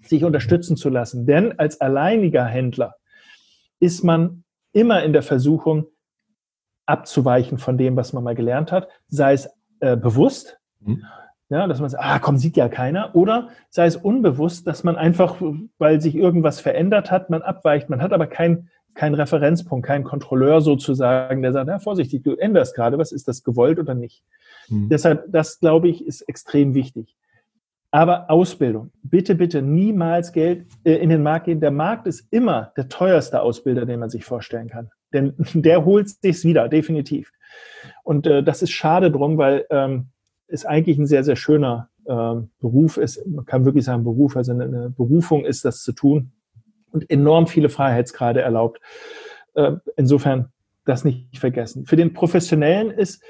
sich unterstützen zu lassen. Denn als alleiniger Händler ist man immer in der Versuchung, abzuweichen von dem, was man mal gelernt hat, sei es äh, bewusst, mhm. ja, dass man sagt, ah, komm, sieht ja keiner, oder sei es unbewusst, dass man einfach, weil sich irgendwas verändert hat, man abweicht, man hat aber keinen kein Referenzpunkt, keinen Kontrolleur sozusagen, der sagt, ja, vorsichtig, du änderst gerade, was ist das gewollt oder nicht? Mhm. Deshalb, das glaube ich, ist extrem wichtig. Aber Ausbildung, bitte, bitte niemals Geld äh, in den Markt gehen. Der Markt ist immer der teuerste Ausbilder, den man sich vorstellen kann. Denn [LAUGHS] der holt sich's wieder, definitiv. Und äh, das ist schade drum, weil ähm, es eigentlich ein sehr, sehr schöner äh, Beruf ist. Man kann wirklich sagen Beruf, also eine, eine, Berufung ist, das zu tun und enorm viele Freiheitsgrade erlaubt. Äh, insofern das nicht vergessen. Für den Professionellen ist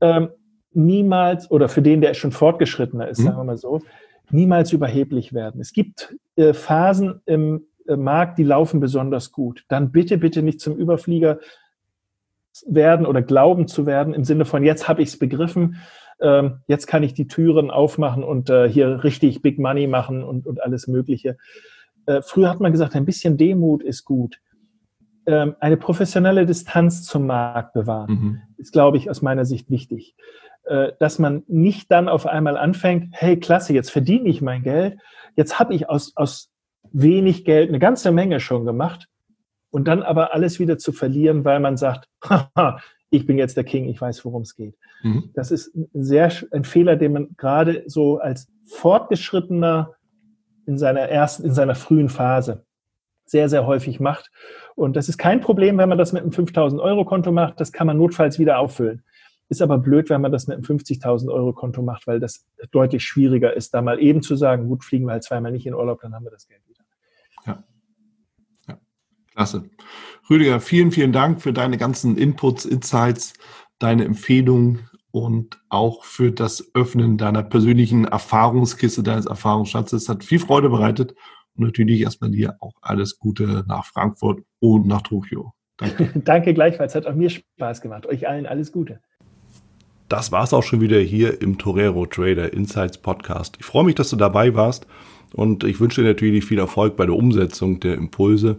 ähm, niemals, oder für den, der schon fortgeschrittener ist, mhm. sagen wir mal so, niemals überheblich werden. Es gibt äh, Phasen im äh, Markt, die laufen besonders gut. Dann bitte, bitte nicht zum Überflieger werden oder glauben zu werden im Sinne von, jetzt habe ich es begriffen, ähm, jetzt kann ich die Türen aufmachen und äh, hier richtig Big Money machen und, und alles Mögliche. Äh, früher hat man gesagt, ein bisschen Demut ist gut. Ähm, eine professionelle Distanz zum Markt bewahren, mhm. ist, glaube ich, aus meiner Sicht wichtig. Äh, dass man nicht dann auf einmal anfängt, hey, klasse, jetzt verdiene ich mein Geld, jetzt habe ich aus, aus wenig Geld eine ganze Menge schon gemacht und dann aber alles wieder zu verlieren, weil man sagt, [LAUGHS] ich bin jetzt der King, ich weiß, worum es geht. Mhm. Das ist ein sehr ein Fehler, den man gerade so als fortgeschrittener in seiner ersten, in seiner frühen Phase sehr, sehr häufig macht. Und das ist kein Problem, wenn man das mit einem 5000 Euro Konto macht. Das kann man notfalls wieder auffüllen. Ist aber blöd, wenn man das mit einem 50.000 Euro Konto macht, weil das deutlich schwieriger ist, da mal eben zu sagen, gut, fliegen wir halt zweimal nicht in Urlaub, dann haben wir das Geld. Klasse. Rüdiger, vielen, vielen Dank für deine ganzen Inputs, Insights, deine Empfehlungen und auch für das Öffnen deiner persönlichen Erfahrungskiste, deines Erfahrungsschatzes. Hat viel Freude bereitet Und natürlich erstmal dir auch alles Gute nach Frankfurt und nach Tokio. Danke. [LAUGHS] Danke gleichfalls. Hat auch mir Spaß gemacht. Euch allen alles Gute. Das war's auch schon wieder hier im Torero Trader Insights Podcast. Ich freue mich, dass du dabei warst und ich wünsche dir natürlich viel Erfolg bei der Umsetzung der Impulse.